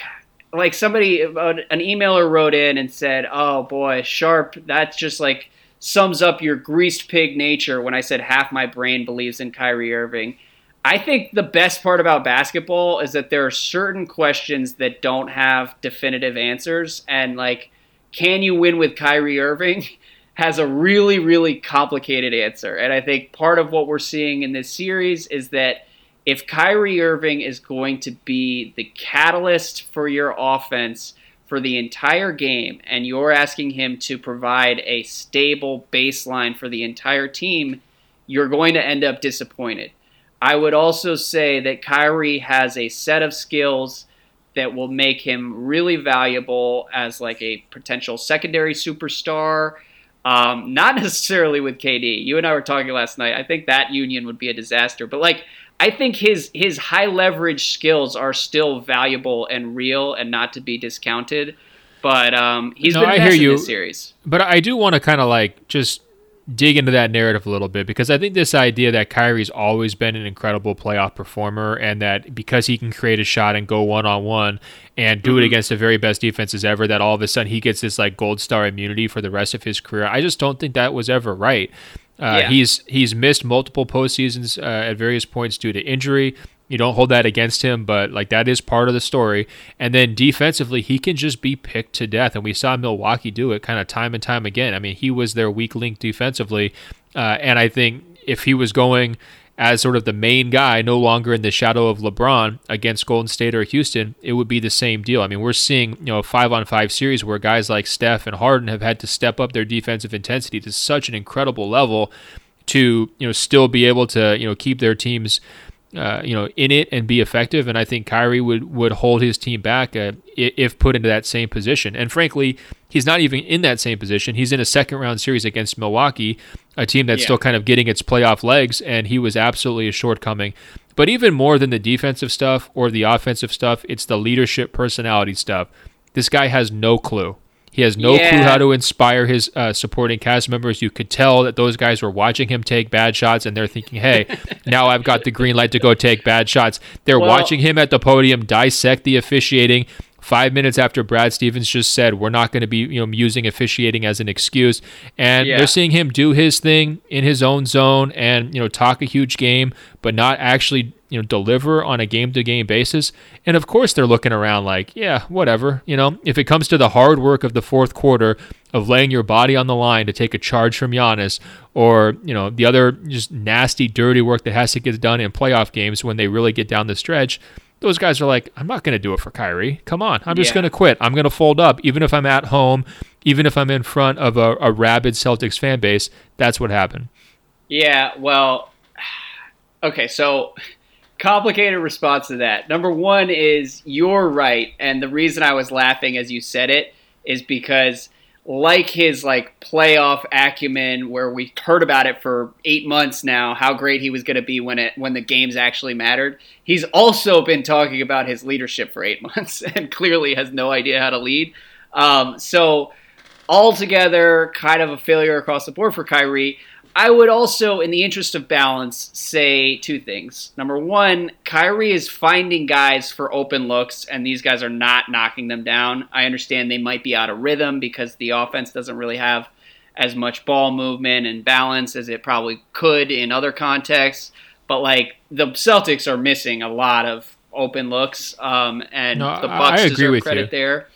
like somebody an emailer wrote in and said, "Oh boy, Sharp, that's just like sums up your greased pig nature." When I said half my brain believes in Kyrie Irving, I think the best part about basketball is that there are certain questions that don't have definitive answers, and like, can you win with Kyrie Irving? has a really really complicated answer, and I think part of what we're seeing in this series is that if Kyrie Irving is going to be the catalyst for your offense for the entire game, and you're asking him to provide a stable baseline for the entire team, you're going to end up disappointed. I would also say that Kyrie has a set of skills that will make him really valuable as like a potential secondary superstar. Um, not necessarily with KD. You and I were talking last night. I think that union would be a disaster. But like I think his his high leverage skills are still valuable and real and not to be discounted. But um, he's no, been I hear you. series.
But I do want to kind of like just dig into that narrative a little bit because I think this idea that Kyrie's always been an incredible playoff performer and that because he can create a shot and go one on one and do mm-hmm. it against the very best defenses ever, that all of a sudden he gets this like gold star immunity for the rest of his career. I just don't think that was ever right. Uh, yeah. He's he's missed multiple postseasons uh, at various points due to injury. You don't hold that against him, but like that is part of the story. And then defensively, he can just be picked to death, and we saw Milwaukee do it kind of time and time again. I mean, he was their weak link defensively, uh, and I think if he was going as sort of the main guy, no longer in the shadow of LeBron against Golden State or Houston, it would be the same deal. I mean, we're seeing you know a five on five series where guys like Steph and Harden have had to step up their defensive intensity to such an incredible level to you know still be able to you know keep their teams uh, you know, in it and be effective. And I think Kyrie would would hold his team back uh, if put into that same position. And frankly, he's not even in that same position. He's in a second round series against Milwaukee, a team that's yeah. still kind of getting its playoff legs, and he was absolutely a shortcoming. But even more than the defensive stuff or the offensive stuff, it's the leadership personality stuff. This guy has no clue. He has no yeah. clue how to inspire his uh, supporting cast members. You could tell that those guys were watching him take bad shots, and they're thinking, "Hey, now I've got the green light to go take bad shots." They're well, watching him at the podium dissect the officiating, five minutes after Brad Stevens just said we're not going to be you know using officiating as an excuse, and yeah. they're seeing him do his thing in his own zone and you know talk a huge game, but not actually you know deliver on a game to game basis. And of course they're looking around like, yeah, whatever. You know, if it comes to the hard work of the fourth quarter of laying your body on the line to take a charge from Giannis, or you know the other just nasty, dirty work that has to get done in playoff games when they really get down the stretch those guys are like, I'm not going to do it for Kyrie. Come on. I'm just yeah. going to quit. I'm going to fold up. Even if I'm at home, even if I'm in front of a, a rabid Celtics fan base, that's what happened.
Yeah, well, okay, so complicated response to that. Number one is you're right. And the reason I was laughing as you said it is because like his like playoff acumen where we heard about it for eight months now how great he was going to be when it when the games actually mattered. He's also been talking about his leadership for eight months and clearly has no idea how to lead. Um, so altogether kind of a failure across the board for Kyrie I would also, in the interest of balance, say two things. Number one, Kyrie is finding guys for open looks, and these guys are not knocking them down. I understand they might be out of rhythm because the offense doesn't really have as much ball movement and balance as it probably could in other contexts. But like the Celtics are missing a lot of open looks, um, and no, the Bucks I, I deserve credit you. there.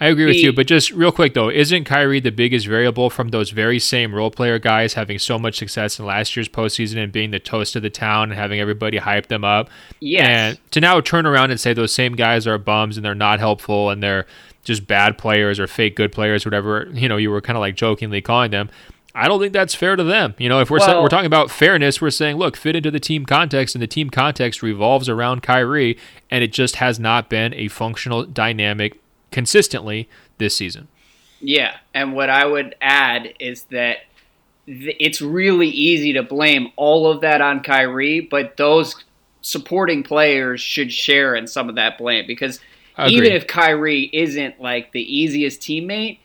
I agree with you, but just real quick though, isn't Kyrie the biggest variable from those very same role player guys having so much success in last year's postseason and being the toast of the town and having everybody hype them up?
Yes.
And to now turn around and say those same guys are bums and they're not helpful and they're just bad players or fake good players, whatever you know you were kind of like jokingly calling them. I don't think that's fair to them. You know, if we're well, we're talking about fairness, we're saying, look, fit into the team context, and the team context revolves around Kyrie, and it just has not been a functional, dynamic consistently this season.
Yeah, and what I would add is that th- it's really easy to blame all of that on Kyrie, but those supporting players should share in some of that blame because even if Kyrie isn't like the easiest teammate,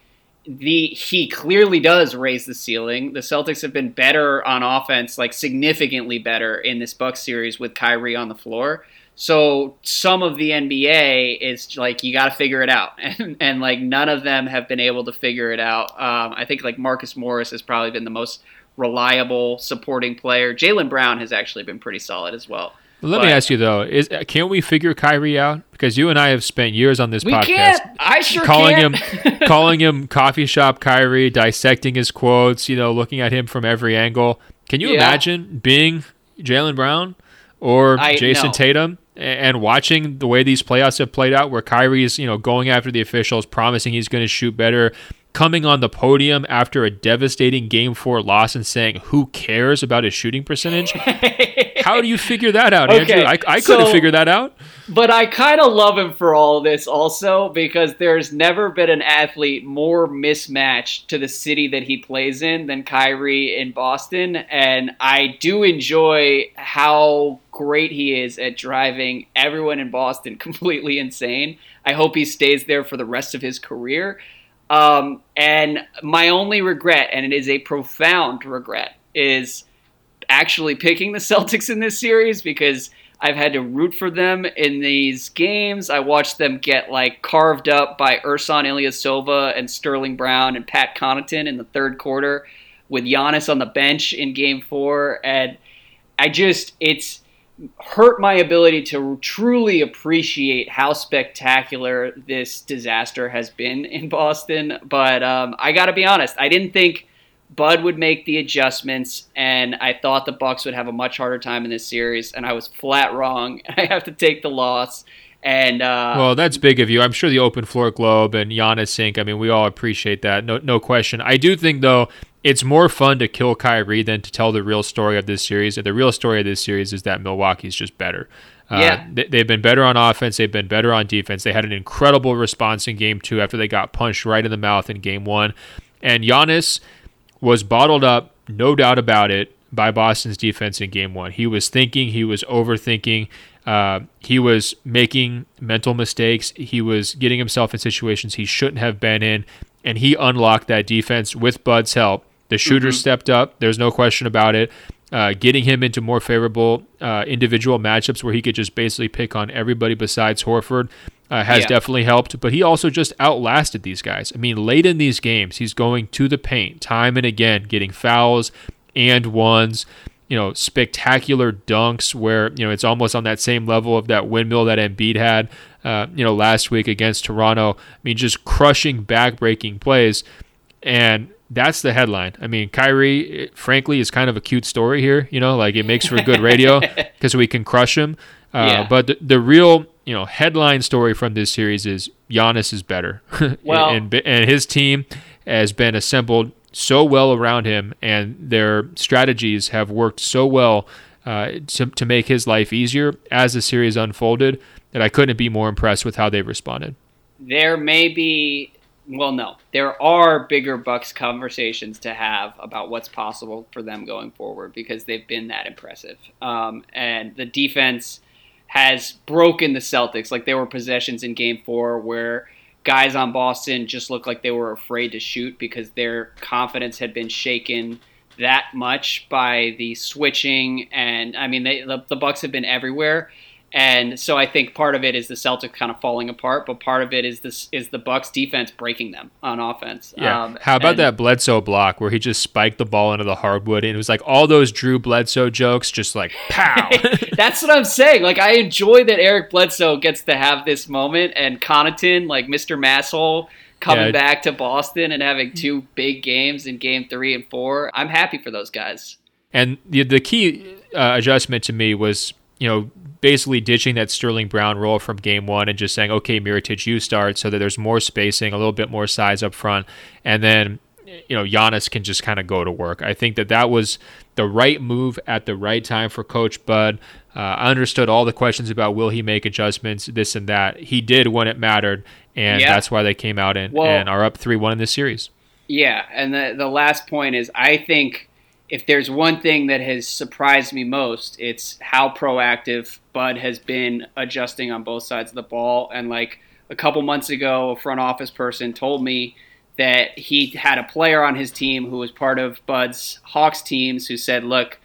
the he clearly does raise the ceiling. The Celtics have been better on offense, like significantly better in this Bucks series with Kyrie on the floor. So some of the NBA is like you got to figure it out, and, and like none of them have been able to figure it out. Um, I think like Marcus Morris has probably been the most reliable supporting player. Jaylen Brown has actually been pretty solid as well.
Let but, me ask you though: Is can't we figure Kyrie out? Because you and I have spent years on this
we
podcast.
Can't. I sure
calling
can't.
him, calling him coffee shop Kyrie, dissecting his quotes. You know, looking at him from every angle. Can you yeah. imagine being Jaylen Brown or I, Jayson no. Tatum? And watching the way these playoffs have played out, where Kyrie is, you know, going after the officials, promising he's going to shoot better, coming on the podium after a devastating game four loss and saying, Who cares about his shooting percentage? How do you figure that out, okay, Andrew? I, I couldn't so, figure that out.
But I kind of love him for all this also because there's never been an athlete more mismatched to the city that he plays in than Kyrie in Boston. And I do enjoy how great he is at driving everyone in Boston completely insane. I hope he stays there for the rest of his career. Um, and my only regret, and it is a profound regret, is actually picking the Celtics in this series because I've had to root for them in these games. I watched them get like carved up by Ersan Ilyasova and Sterling Brown and Pat Connaughton in the third quarter with Giannis on the bench in game four. And I just, it's hurt my ability to truly appreciate how spectacular this disaster has been in Boston. But um, I got to be honest, I didn't think Bud would make the adjustments, and I thought the Bucks would have a much harder time in this series, and I was flat wrong. I have to take the loss. And uh,
well, that's big of you. I'm sure the open floor globe and Giannis Inc. I mean, we all appreciate that. No, no question. I do think though it's more fun to kill Kyrie than to tell the real story of this series. And the real story of this series is that Milwaukee's just better.
Uh, yeah.
they, have been better on offense. They've been better on defense. They had an incredible response in game two after they got punched right in the mouth in game one. And Giannis was bottled up, no doubt about it, by Boston's defense in game one. He was thinking, he was overthinking, uh, he was making mental mistakes, he was getting himself in situations he shouldn't have been in, and he unlocked that defense with Bud's help. The shooters mm-hmm. stepped up, there's no question about it. Uh, getting him into more favorable uh, individual matchups where he could just basically pick on everybody besides Horford. uh, has
Yeah.
definitely helped, but he also just outlasted these guys. I mean, late in these games, he's going to the paint time and again, getting fouls and ones. You know, spectacular dunks where you know it's almost on that same level of that windmill that Embiid had. Uh, you know, last week against Toronto. I mean, just crushing, back-breaking plays, and that's the headline. I mean, Kyrie, it, frankly, is kind of a cute story here. You know, like it makes for good radio because we can crush him. Uh,
Yeah.
But the, the real, you know, headline story from this series is Giannis is better,
Well-
and, and his team has been assembled so well around him, and their strategies have worked so well uh, to to make his life easier as the series unfolded. That I couldn't be more impressed with how they've responded.
there may be well no there are bigger bucks conversations to have about what's possible for them going forward because they've been that impressive um, and the defense has broken the celtics like there were possessions in game four where guys on boston just looked like they were afraid to shoot because their confidence had been shaken that much by the switching. And i mean they, the, the bucks have been everywhere and so I think part of it is the Celtics kind of falling apart, but part of it is this is the Bucks defense breaking them on offense.
Yeah.
Um,
How about
and-
that Bledsoe block where he just spiked the ball into the hardwood and it was like all those Drew Bledsoe jokes just like pow.
That's what I'm saying. Like I enjoy that Eric Bledsoe gets to have this moment, and Connaughton, like Mr. Masshole, coming
Yeah.
back to Boston and having two big games in Game Three and Four. I'm happy for those guys.
and the the key uh, adjustment to me was, you know, basically ditching that Sterling Brown role from game one and just saying, okay, Mirotic, you start so that there's more spacing, a little bit more size up front. And then, you know, Giannis can just kind of go to work. I think that that was the right move at the right time for Coach Bud. Uh, I understood all the questions about will he make adjustments, this and that. He did when it mattered. And
Yeah.
that's why they came out and,
Well-
and are up 3 1 in this series.
Yeah, and the the last point is I think if there's one thing that has surprised me most, it's how proactive Bud has been adjusting on both sides of the ball. And like a couple months ago, a front office person told me that he had a player on his team who was part of Bud's Hawks teams who said, "Look,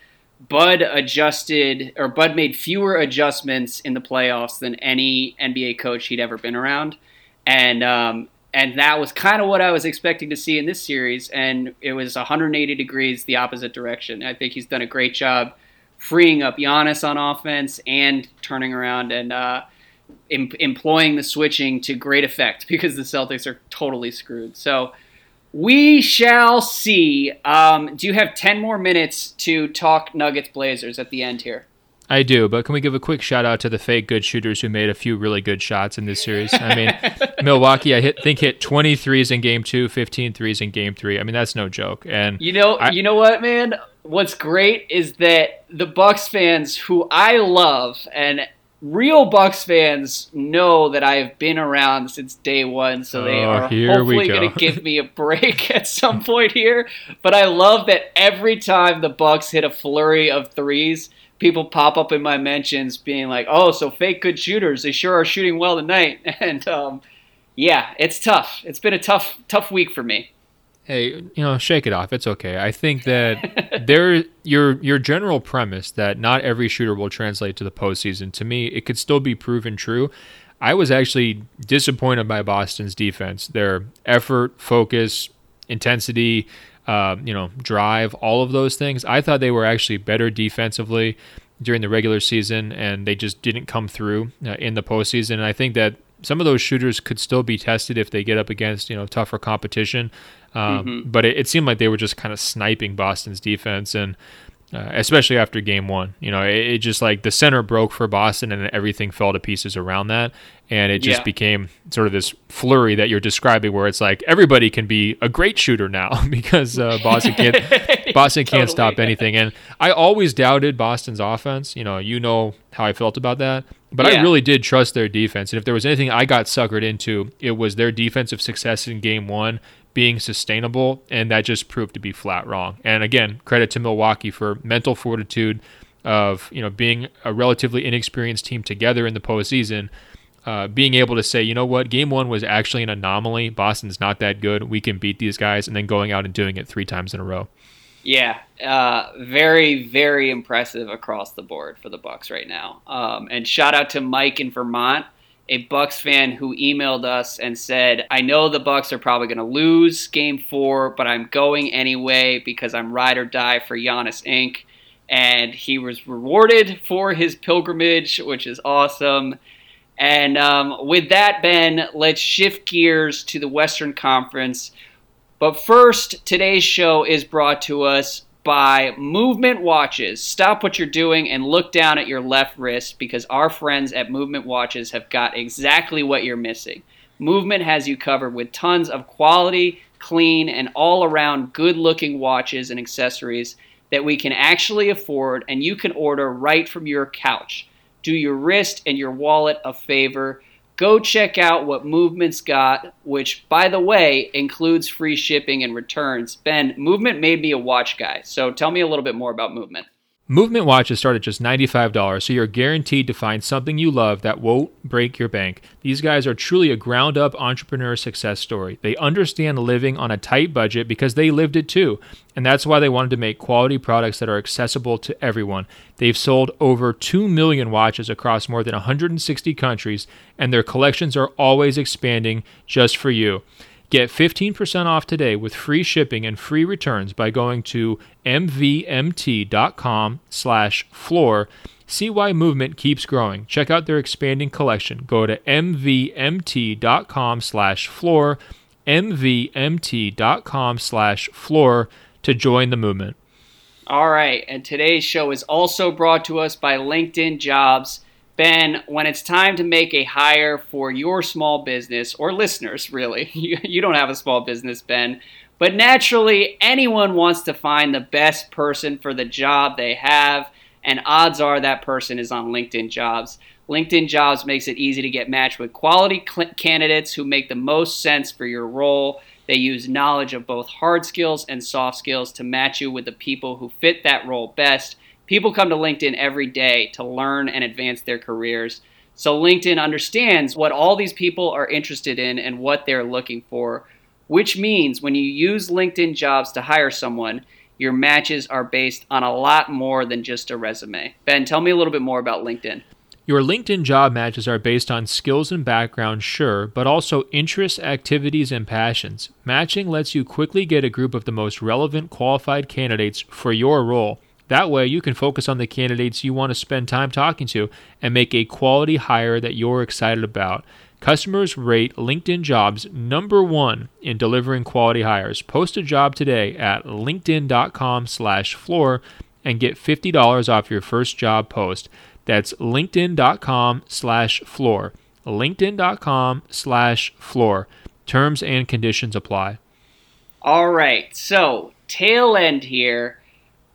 Bud adjusted or Bud made fewer adjustments in the playoffs than any NBA coach he'd ever been around." and um, and that was kind of what I was expecting to see in this series, and it was 180 degrees the opposite direction. I think he's done a great job freeing up Giannis on offense and turning around and uh, em- employing the switching to great effect because the Celtics are totally screwed. So we shall see. Um, do you have 10 more minutes to talk Nuggets Blazers at the end here?
I do, but can we give a quick shout out to the fake good shooters who made a few really good shots in this series? I mean, Milwaukee, I hit, think hit 20 threes in game two, 15 threes in game three. I mean, that's no joke. And
You know,
I-
you know what, man? What's great is that the Bucks fans who I love and real Bucks fans know that I've been around since day one, so they
Oh,
are hopefully
go.
going to give me a break at some point here. But I love that every time the Bucks hit a flurry of threes, people pop up in my mentions being like, "Oh, so fake good shooters? They sure are shooting well tonight." And um, yeah, it's tough. It's been a tough, tough week for me.
hey, you know, shake it off. It's okay. I think that there your your general premise that not every shooter will translate to the postseason. To me, it could still be proven true. I was actually disappointed by Boston's defense. Their effort, focus, intensity, uh, you know, drive, all of those things. I thought they were actually better defensively during the regular season, and they just didn't come through uh, in the postseason. And I think that some of those shooters could still be tested if they get up against you know tougher competition. Um, But it, it seemed like they were just kind of sniping Boston's defense, and uh, especially after game one, you know, it, it just like the center broke for Boston, and everything fell to pieces around that, and it just
Yeah.
became sort of this flurry that you're describing, where it's like everybody can be a great shooter now because uh, Boston can't Boston can't stop anything. And I always doubted Boston's offense. You know, you know how I felt about that. But I really did trust their defense. And if there was anything I got suckered into, it was their defensive success in game one being sustainable. And that just proved to be flat wrong. And again, credit to Milwaukee for mental fortitude of, you know, being a relatively inexperienced team together in the postseason. Uh, being able to say, you know what, game one was actually an anomaly. Boston's not that good. We can beat these guys. And then going out and doing it three times in a row.
Yeah, uh, very, very impressive across the board for the Bucks right now. Um, and shout out to Mike in Vermont. A Bucks fan who emailed us and said, "I know the Bucks are probably going to lose Game Four, but I'm going anyway because I'm ride or die for Giannis Inc." And he was rewarded for his pilgrimage, which is awesome. And um, with that, Ben, let's shift gears to the Western Conference. But first, today's show is brought to us by Movement Watches. Stop what you're doing and look down at your left wrist because our friends at Movement Watches have got exactly what you're missing. Movement has you covered with tons of quality, clean, and all around good looking watches and accessories that we can actually afford and you can order right from your couch. Do your wrist and your wallet a favor go check out what Movement's got, which, by the way, includes free shipping and returns. Ben, Movement made me a watch guy, so tell me a little bit more about Movement.
Movement watches start at just $95, so you're guaranteed to find something you love that won't break your bank. These guys are truly a ground up entrepreneur success story. They understand living on a tight budget because they lived it too, and that's why they wanted to make quality products that are accessible to everyone. They've sold over 2 million watches across more than 160 countries, and their collections are always expanding just for you. Get 15% off today with free shipping and free returns by going to mvmt.com slash floor. See why movement keeps growing. Check out their expanding collection. Go to mvmt.com slash floor, mvmt.com slash floor to join the movement.
All right, and today's show is also brought to us by LinkedIn Jobs. Ben, when it's time to make a hire for your small business, or listeners, really, you, you don't have a small business, Ben, but naturally, anyone wants to find the best person for the job they have, and odds are that person is on LinkedIn Jobs. LinkedIn Jobs makes it easy to get matched with quality cl- candidates who make the most sense for your role. They use knowledge of both hard skills and soft skills to match you with the people who fit that role best People come to LinkedIn every day to learn and advance their careers. So LinkedIn understands what all these people are interested in and what they're looking for, which means when you use LinkedIn jobs to hire someone, your matches are based on a lot more than just a resume. Ben, tell me a little bit more about LinkedIn.
Your LinkedIn job matches are based on skills and background, sure, but also interests, activities, and passions. Matching lets you quickly get a group of the most relevant qualified candidates for your role. That way, you can focus on the candidates you want to spend time talking to and make a quality hire that you're excited about. Customers rate LinkedIn jobs number one in delivering quality hires. Post a job today at linkedin.com slash floor and get $50 off your first job post. That's linkedin.com slash floor. linkedin.com slash floor. Terms and conditions apply.
All right, so tail end here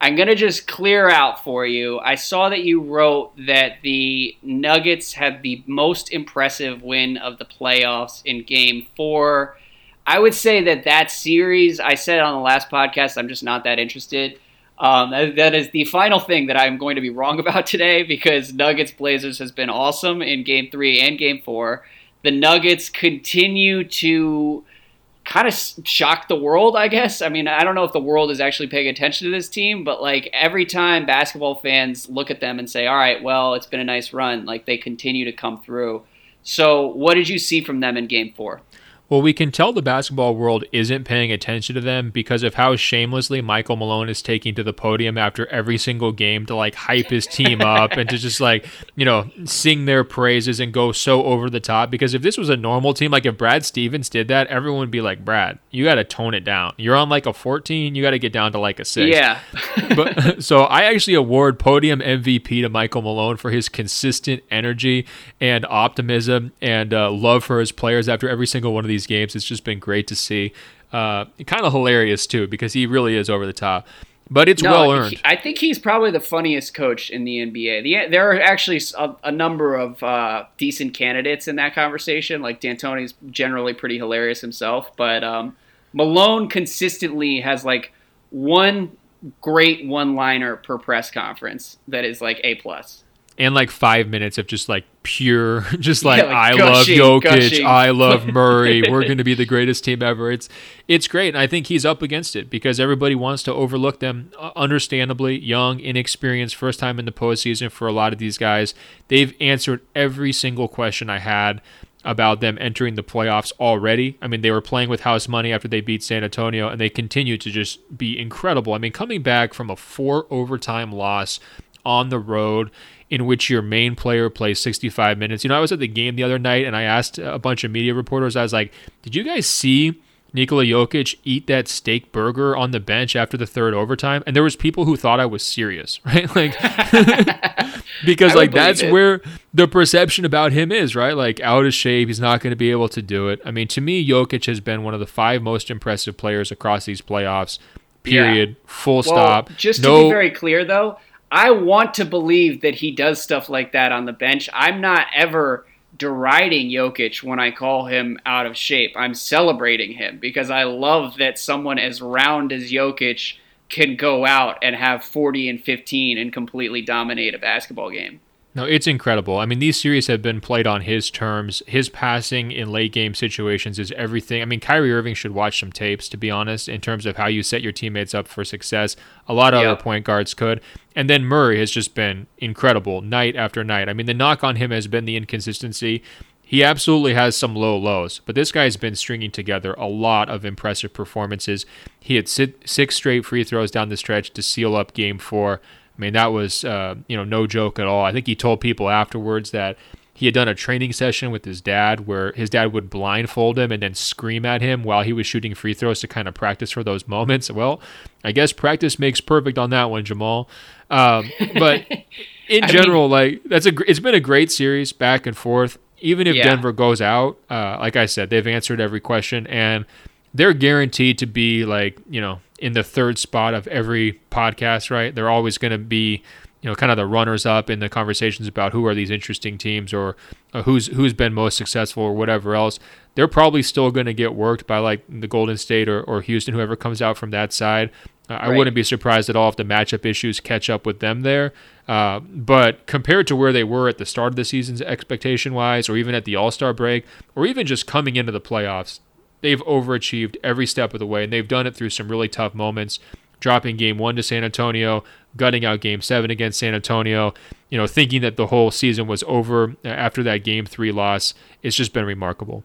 I'm going to just clear out for you. I saw that you wrote that the Nuggets had the most impressive win of the playoffs in game four. I would say that that series, I said on the last podcast, I'm just not that interested. Um, that, that is the final thing that I'm going to be wrong about today because Nuggets Blazers has been awesome in game three and game four. The Nuggets continue to kind of shocked the world, I guess. I mean, I don't know if the world is actually paying attention to this team, but like every time basketball fans look at them and say, all right, well, it's been a nice run, like they continue to come through. So, what did you see from them in game four?
Well, we can tell the basketball world isn't paying attention to them because of how shamelessly Michael Malone is taking to the podium after every single game to like hype his team up and to just like, you know, sing their praises and go so over the top. Because if this was a normal team, like if Brad Stevens did that, everyone would be like, Brad, you got to tone it down. You're on like a 14, you got to get down to like a six.
Yeah.
but so I actually award podium MVP to Michael Malone for his consistent energy and optimism and uh, love for his players after every single one of these these games. It's just been great to see. Uh, kind of hilarious too because he really is over the top. But it's no, well earned.
I think he's probably the funniest coach in the NBA. The, there are actually a, a number of uh, decent candidates in that conversation. Like D'Antoni's generally pretty hilarious himself, but um, Malone consistently has like one great one-liner per press conference that is like a plus.
And like five minutes of just like pure, just like,
Yeah, like
I
gushing,
love Jokic,
gushing.
I love Murray, we're going to be the greatest team ever. It's it's great, and I think he's up against it because everybody wants to overlook them. Uh, understandably, young, inexperienced, first time in the postseason for a lot of these guys. They've answered every single question I had about them entering the playoffs already. I mean, they were playing with house money after they beat San Antonio, and they continue to just be incredible. I mean, coming back from a four overtime loss on the road in which your main player plays 65 minutes. You know, I was at the game the other night and I asked a bunch of media reporters, I was like, did you guys see Nikola Jokic eat that steak burger on the bench after the third overtime? And there was people who thought I was serious, right? Like because like that's
it.
where the perception about him is, right? Like out of shape, he's not going to be able to do it. I mean, to me, Jokic has been one of the five most impressive players across these playoffs. Period. Full
Well,
stop.
Just to be very clear, though, I want to believe that he does stuff like that on the bench. I'm not ever deriding Jokic when I call him out of shape. I'm celebrating him because I love that someone as round as Jokic can go out and have 40 and 15 and completely dominate a basketball game.
No, it's incredible. I mean, these series have been played on his terms. His passing in late game situations is everything. I mean, Kyrie Irving should watch some tapes, to be honest, in terms of how you set your teammates up for success. A lot of
Yep.
other point guards could. And then Murray has just been incredible night after night. I mean, the knock on him has been the inconsistency. He absolutely has some low lows, but this guy's been stringing together a lot of impressive performances. He had six straight free throws down the stretch to seal up game four. I mean, that was uh, you know no joke at all. I think he told people afterwards that he had done a training session with his dad where his dad would blindfold him and then scream at him while he was shooting free throws to kind of practice for those moments. Well, I guess practice makes perfect on that one, Jamal. Um, but in general, like that's a it's been a great series back and forth. Even if
Yeah.
Denver goes out, uh, like I said, they've answered every question and they're guaranteed to be like you know in the third spot of every podcast. Right? They're always going to be you know kind of the runners up in the conversations about who are these interesting teams or uh, who's who's been most successful or whatever else. They're probably still going to get worked by like the Golden State or, or Houston, whoever comes out from that side. Uh, I wouldn't be surprised at all if the matchup issues catch up with them there. Uh, but compared to where they were at the start of the season's expectation wise, or even at the All Star break, or even just coming into the playoffs, they've overachieved every step of the way, and they've done it through some really tough moments. Dropping game one to San Antonio, gutting out game seven against San Antonio, you know, thinking that the whole season was over after that game three loss. It's just been remarkable.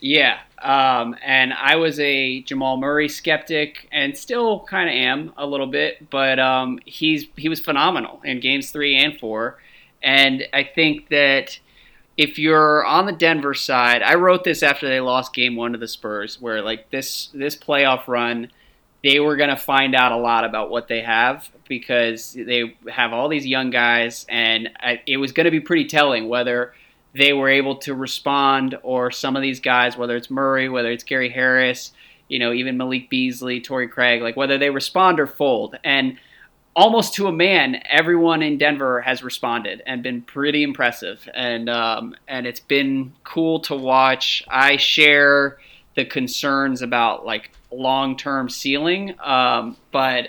Yeah, um, and I was a Jamal Murray skeptic, and still kind of am a little bit. But um, he's he was phenomenal in games three and four, and I think that if you're on the Denver side, I wrote this after they lost game one to the Spurs, where like this this playoff run, they were gonna find out a lot about what they have because they have all these young guys, and it was gonna be pretty telling whether they were able to respond, or some of these guys, whether it's Murray, whether it's Gary Harris, you know, even Malik Beasley, Torrey Craig, like whether they respond or fold. And almost to a man, everyone in Denver has responded and been pretty impressive. And um, and it's been cool to watch. I share the concerns about like long term ceiling, um, but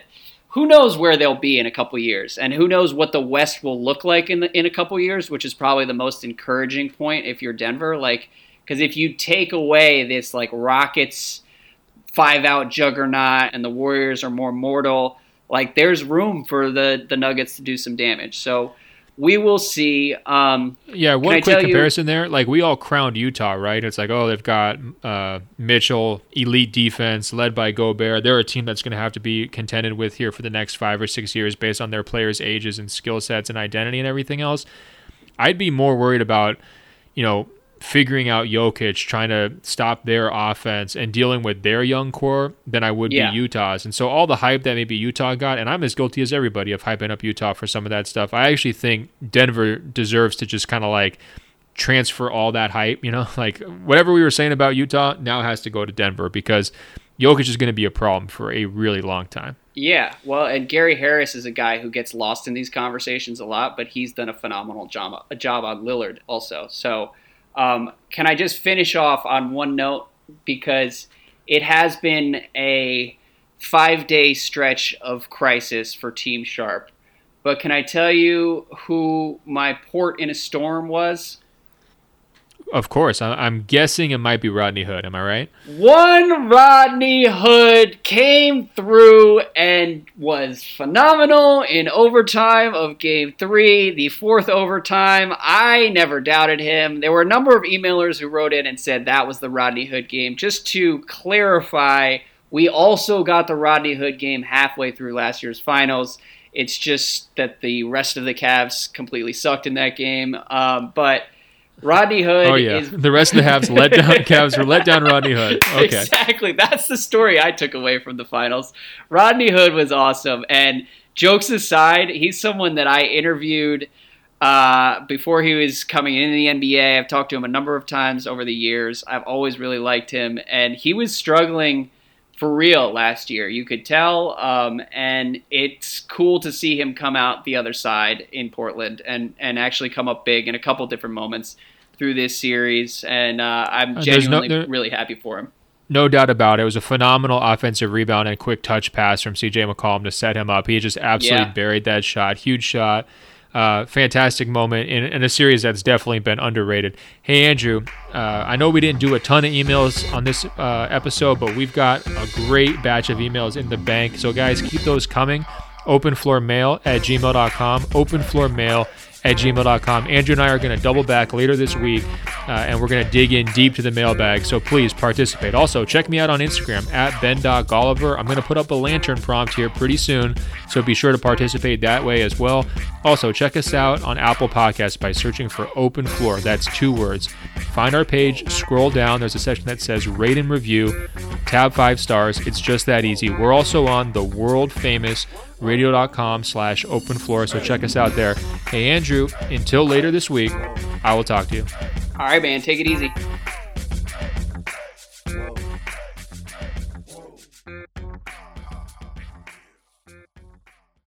who knows where they'll be in a couple years, and who knows what the West will look like in the, in a couple years, which is probably the most encouraging point if you're Denver. Like, because if you take away this like Rockets five out juggernaut and the Warriors are more mortal, like there's room for the the Nuggets to do some damage. So we will see. Um,
Yeah, one quick
tell you-
comparison there. Like we all crowned Utah, right? It's like, oh, they've got uh, Mitchell, elite defense, led by Gobert. They're a team that's going to have to be contended with here for the next five or six years, based on their players' ages and skill sets and identity and everything else. I'd be more worried about, you know, figuring out Jokic, trying to stop their offense and dealing with their young core than I would
Yeah.
be Utah's. And so all the hype that maybe Utah got, and I'm as guilty as everybody of hyping up Utah for some of that stuff. I actually think Denver deserves to just kind of like transfer all that hype, you know, like whatever we were saying about Utah now has to go to Denver because Jokic is going to be a problem for a really long time.
Yeah, well, and Gary Harris is a guy who gets lost in these conversations a lot, but he's done a phenomenal job, a job on Lillard also. So, um, can I just finish off on one note because it has been a five-day stretch of crisis for Team Sharp. But can I tell you who my port in a storm was?
Of course. I'm guessing it might be Rodney Hood. Am I right?
One Rodney Hood came through and was phenomenal in overtime of game three, the fourth overtime. I never doubted him. There were a number of emailers who wrote in and said that was the Rodney Hood game. Just to clarify, we also got the Rodney Hood game halfway through last year's finals. It's just that the rest of the Cavs completely sucked in that game. Um, but Rodney Hood.
Oh yeah,
is...
the rest of the Cavs let down. Cavs were let down. Rodney Hood. Okay,
exactly. That's the story I took away from the finals. Rodney Hood was awesome, and jokes aside, he's someone that I interviewed uh, before he was coming into the NBA. I've talked to him a number of times over the years. I've always really liked him, and he was struggling for real last year. You could tell, um, and it's cool to see him come out the other side in Portland and and actually come up big in a couple different moments through this series. And uh, I'm uh, genuinely no, there, really happy for him.
No doubt about it. It was a phenomenal offensive rebound and quick touch pass from CJ McCollum to set him up. He just absolutely yeah. buried that shot. Huge shot. Uh, fantastic moment in, in, a series that's definitely been underrated. Hey, Andrew, uh, I know we didn't do a ton of emails on this uh, episode, but we've got a great batch of emails in the bank. So, guys, keep those coming. Openfloormail at gmail.com. Openfloormail at gmail.com. Andrew and I are going to double back later this week, uh, and we're going to dig in deep to the mailbag. So please participate. Also, check me out on Instagram at ben.golliver. I'm going to put up a lantern prompt here pretty soon, so be sure to participate that way as well. Also, check us out on Apple Podcasts by searching for Open Floor. That's two words. Find our page, scroll down. There's a section that says rate and review, tab five stars. It's just that easy. We're also on the world famous radio.com slash open floor. So check us out there. Hey, Andrew, until later this week, I will talk to you.
All right, man. Take it easy.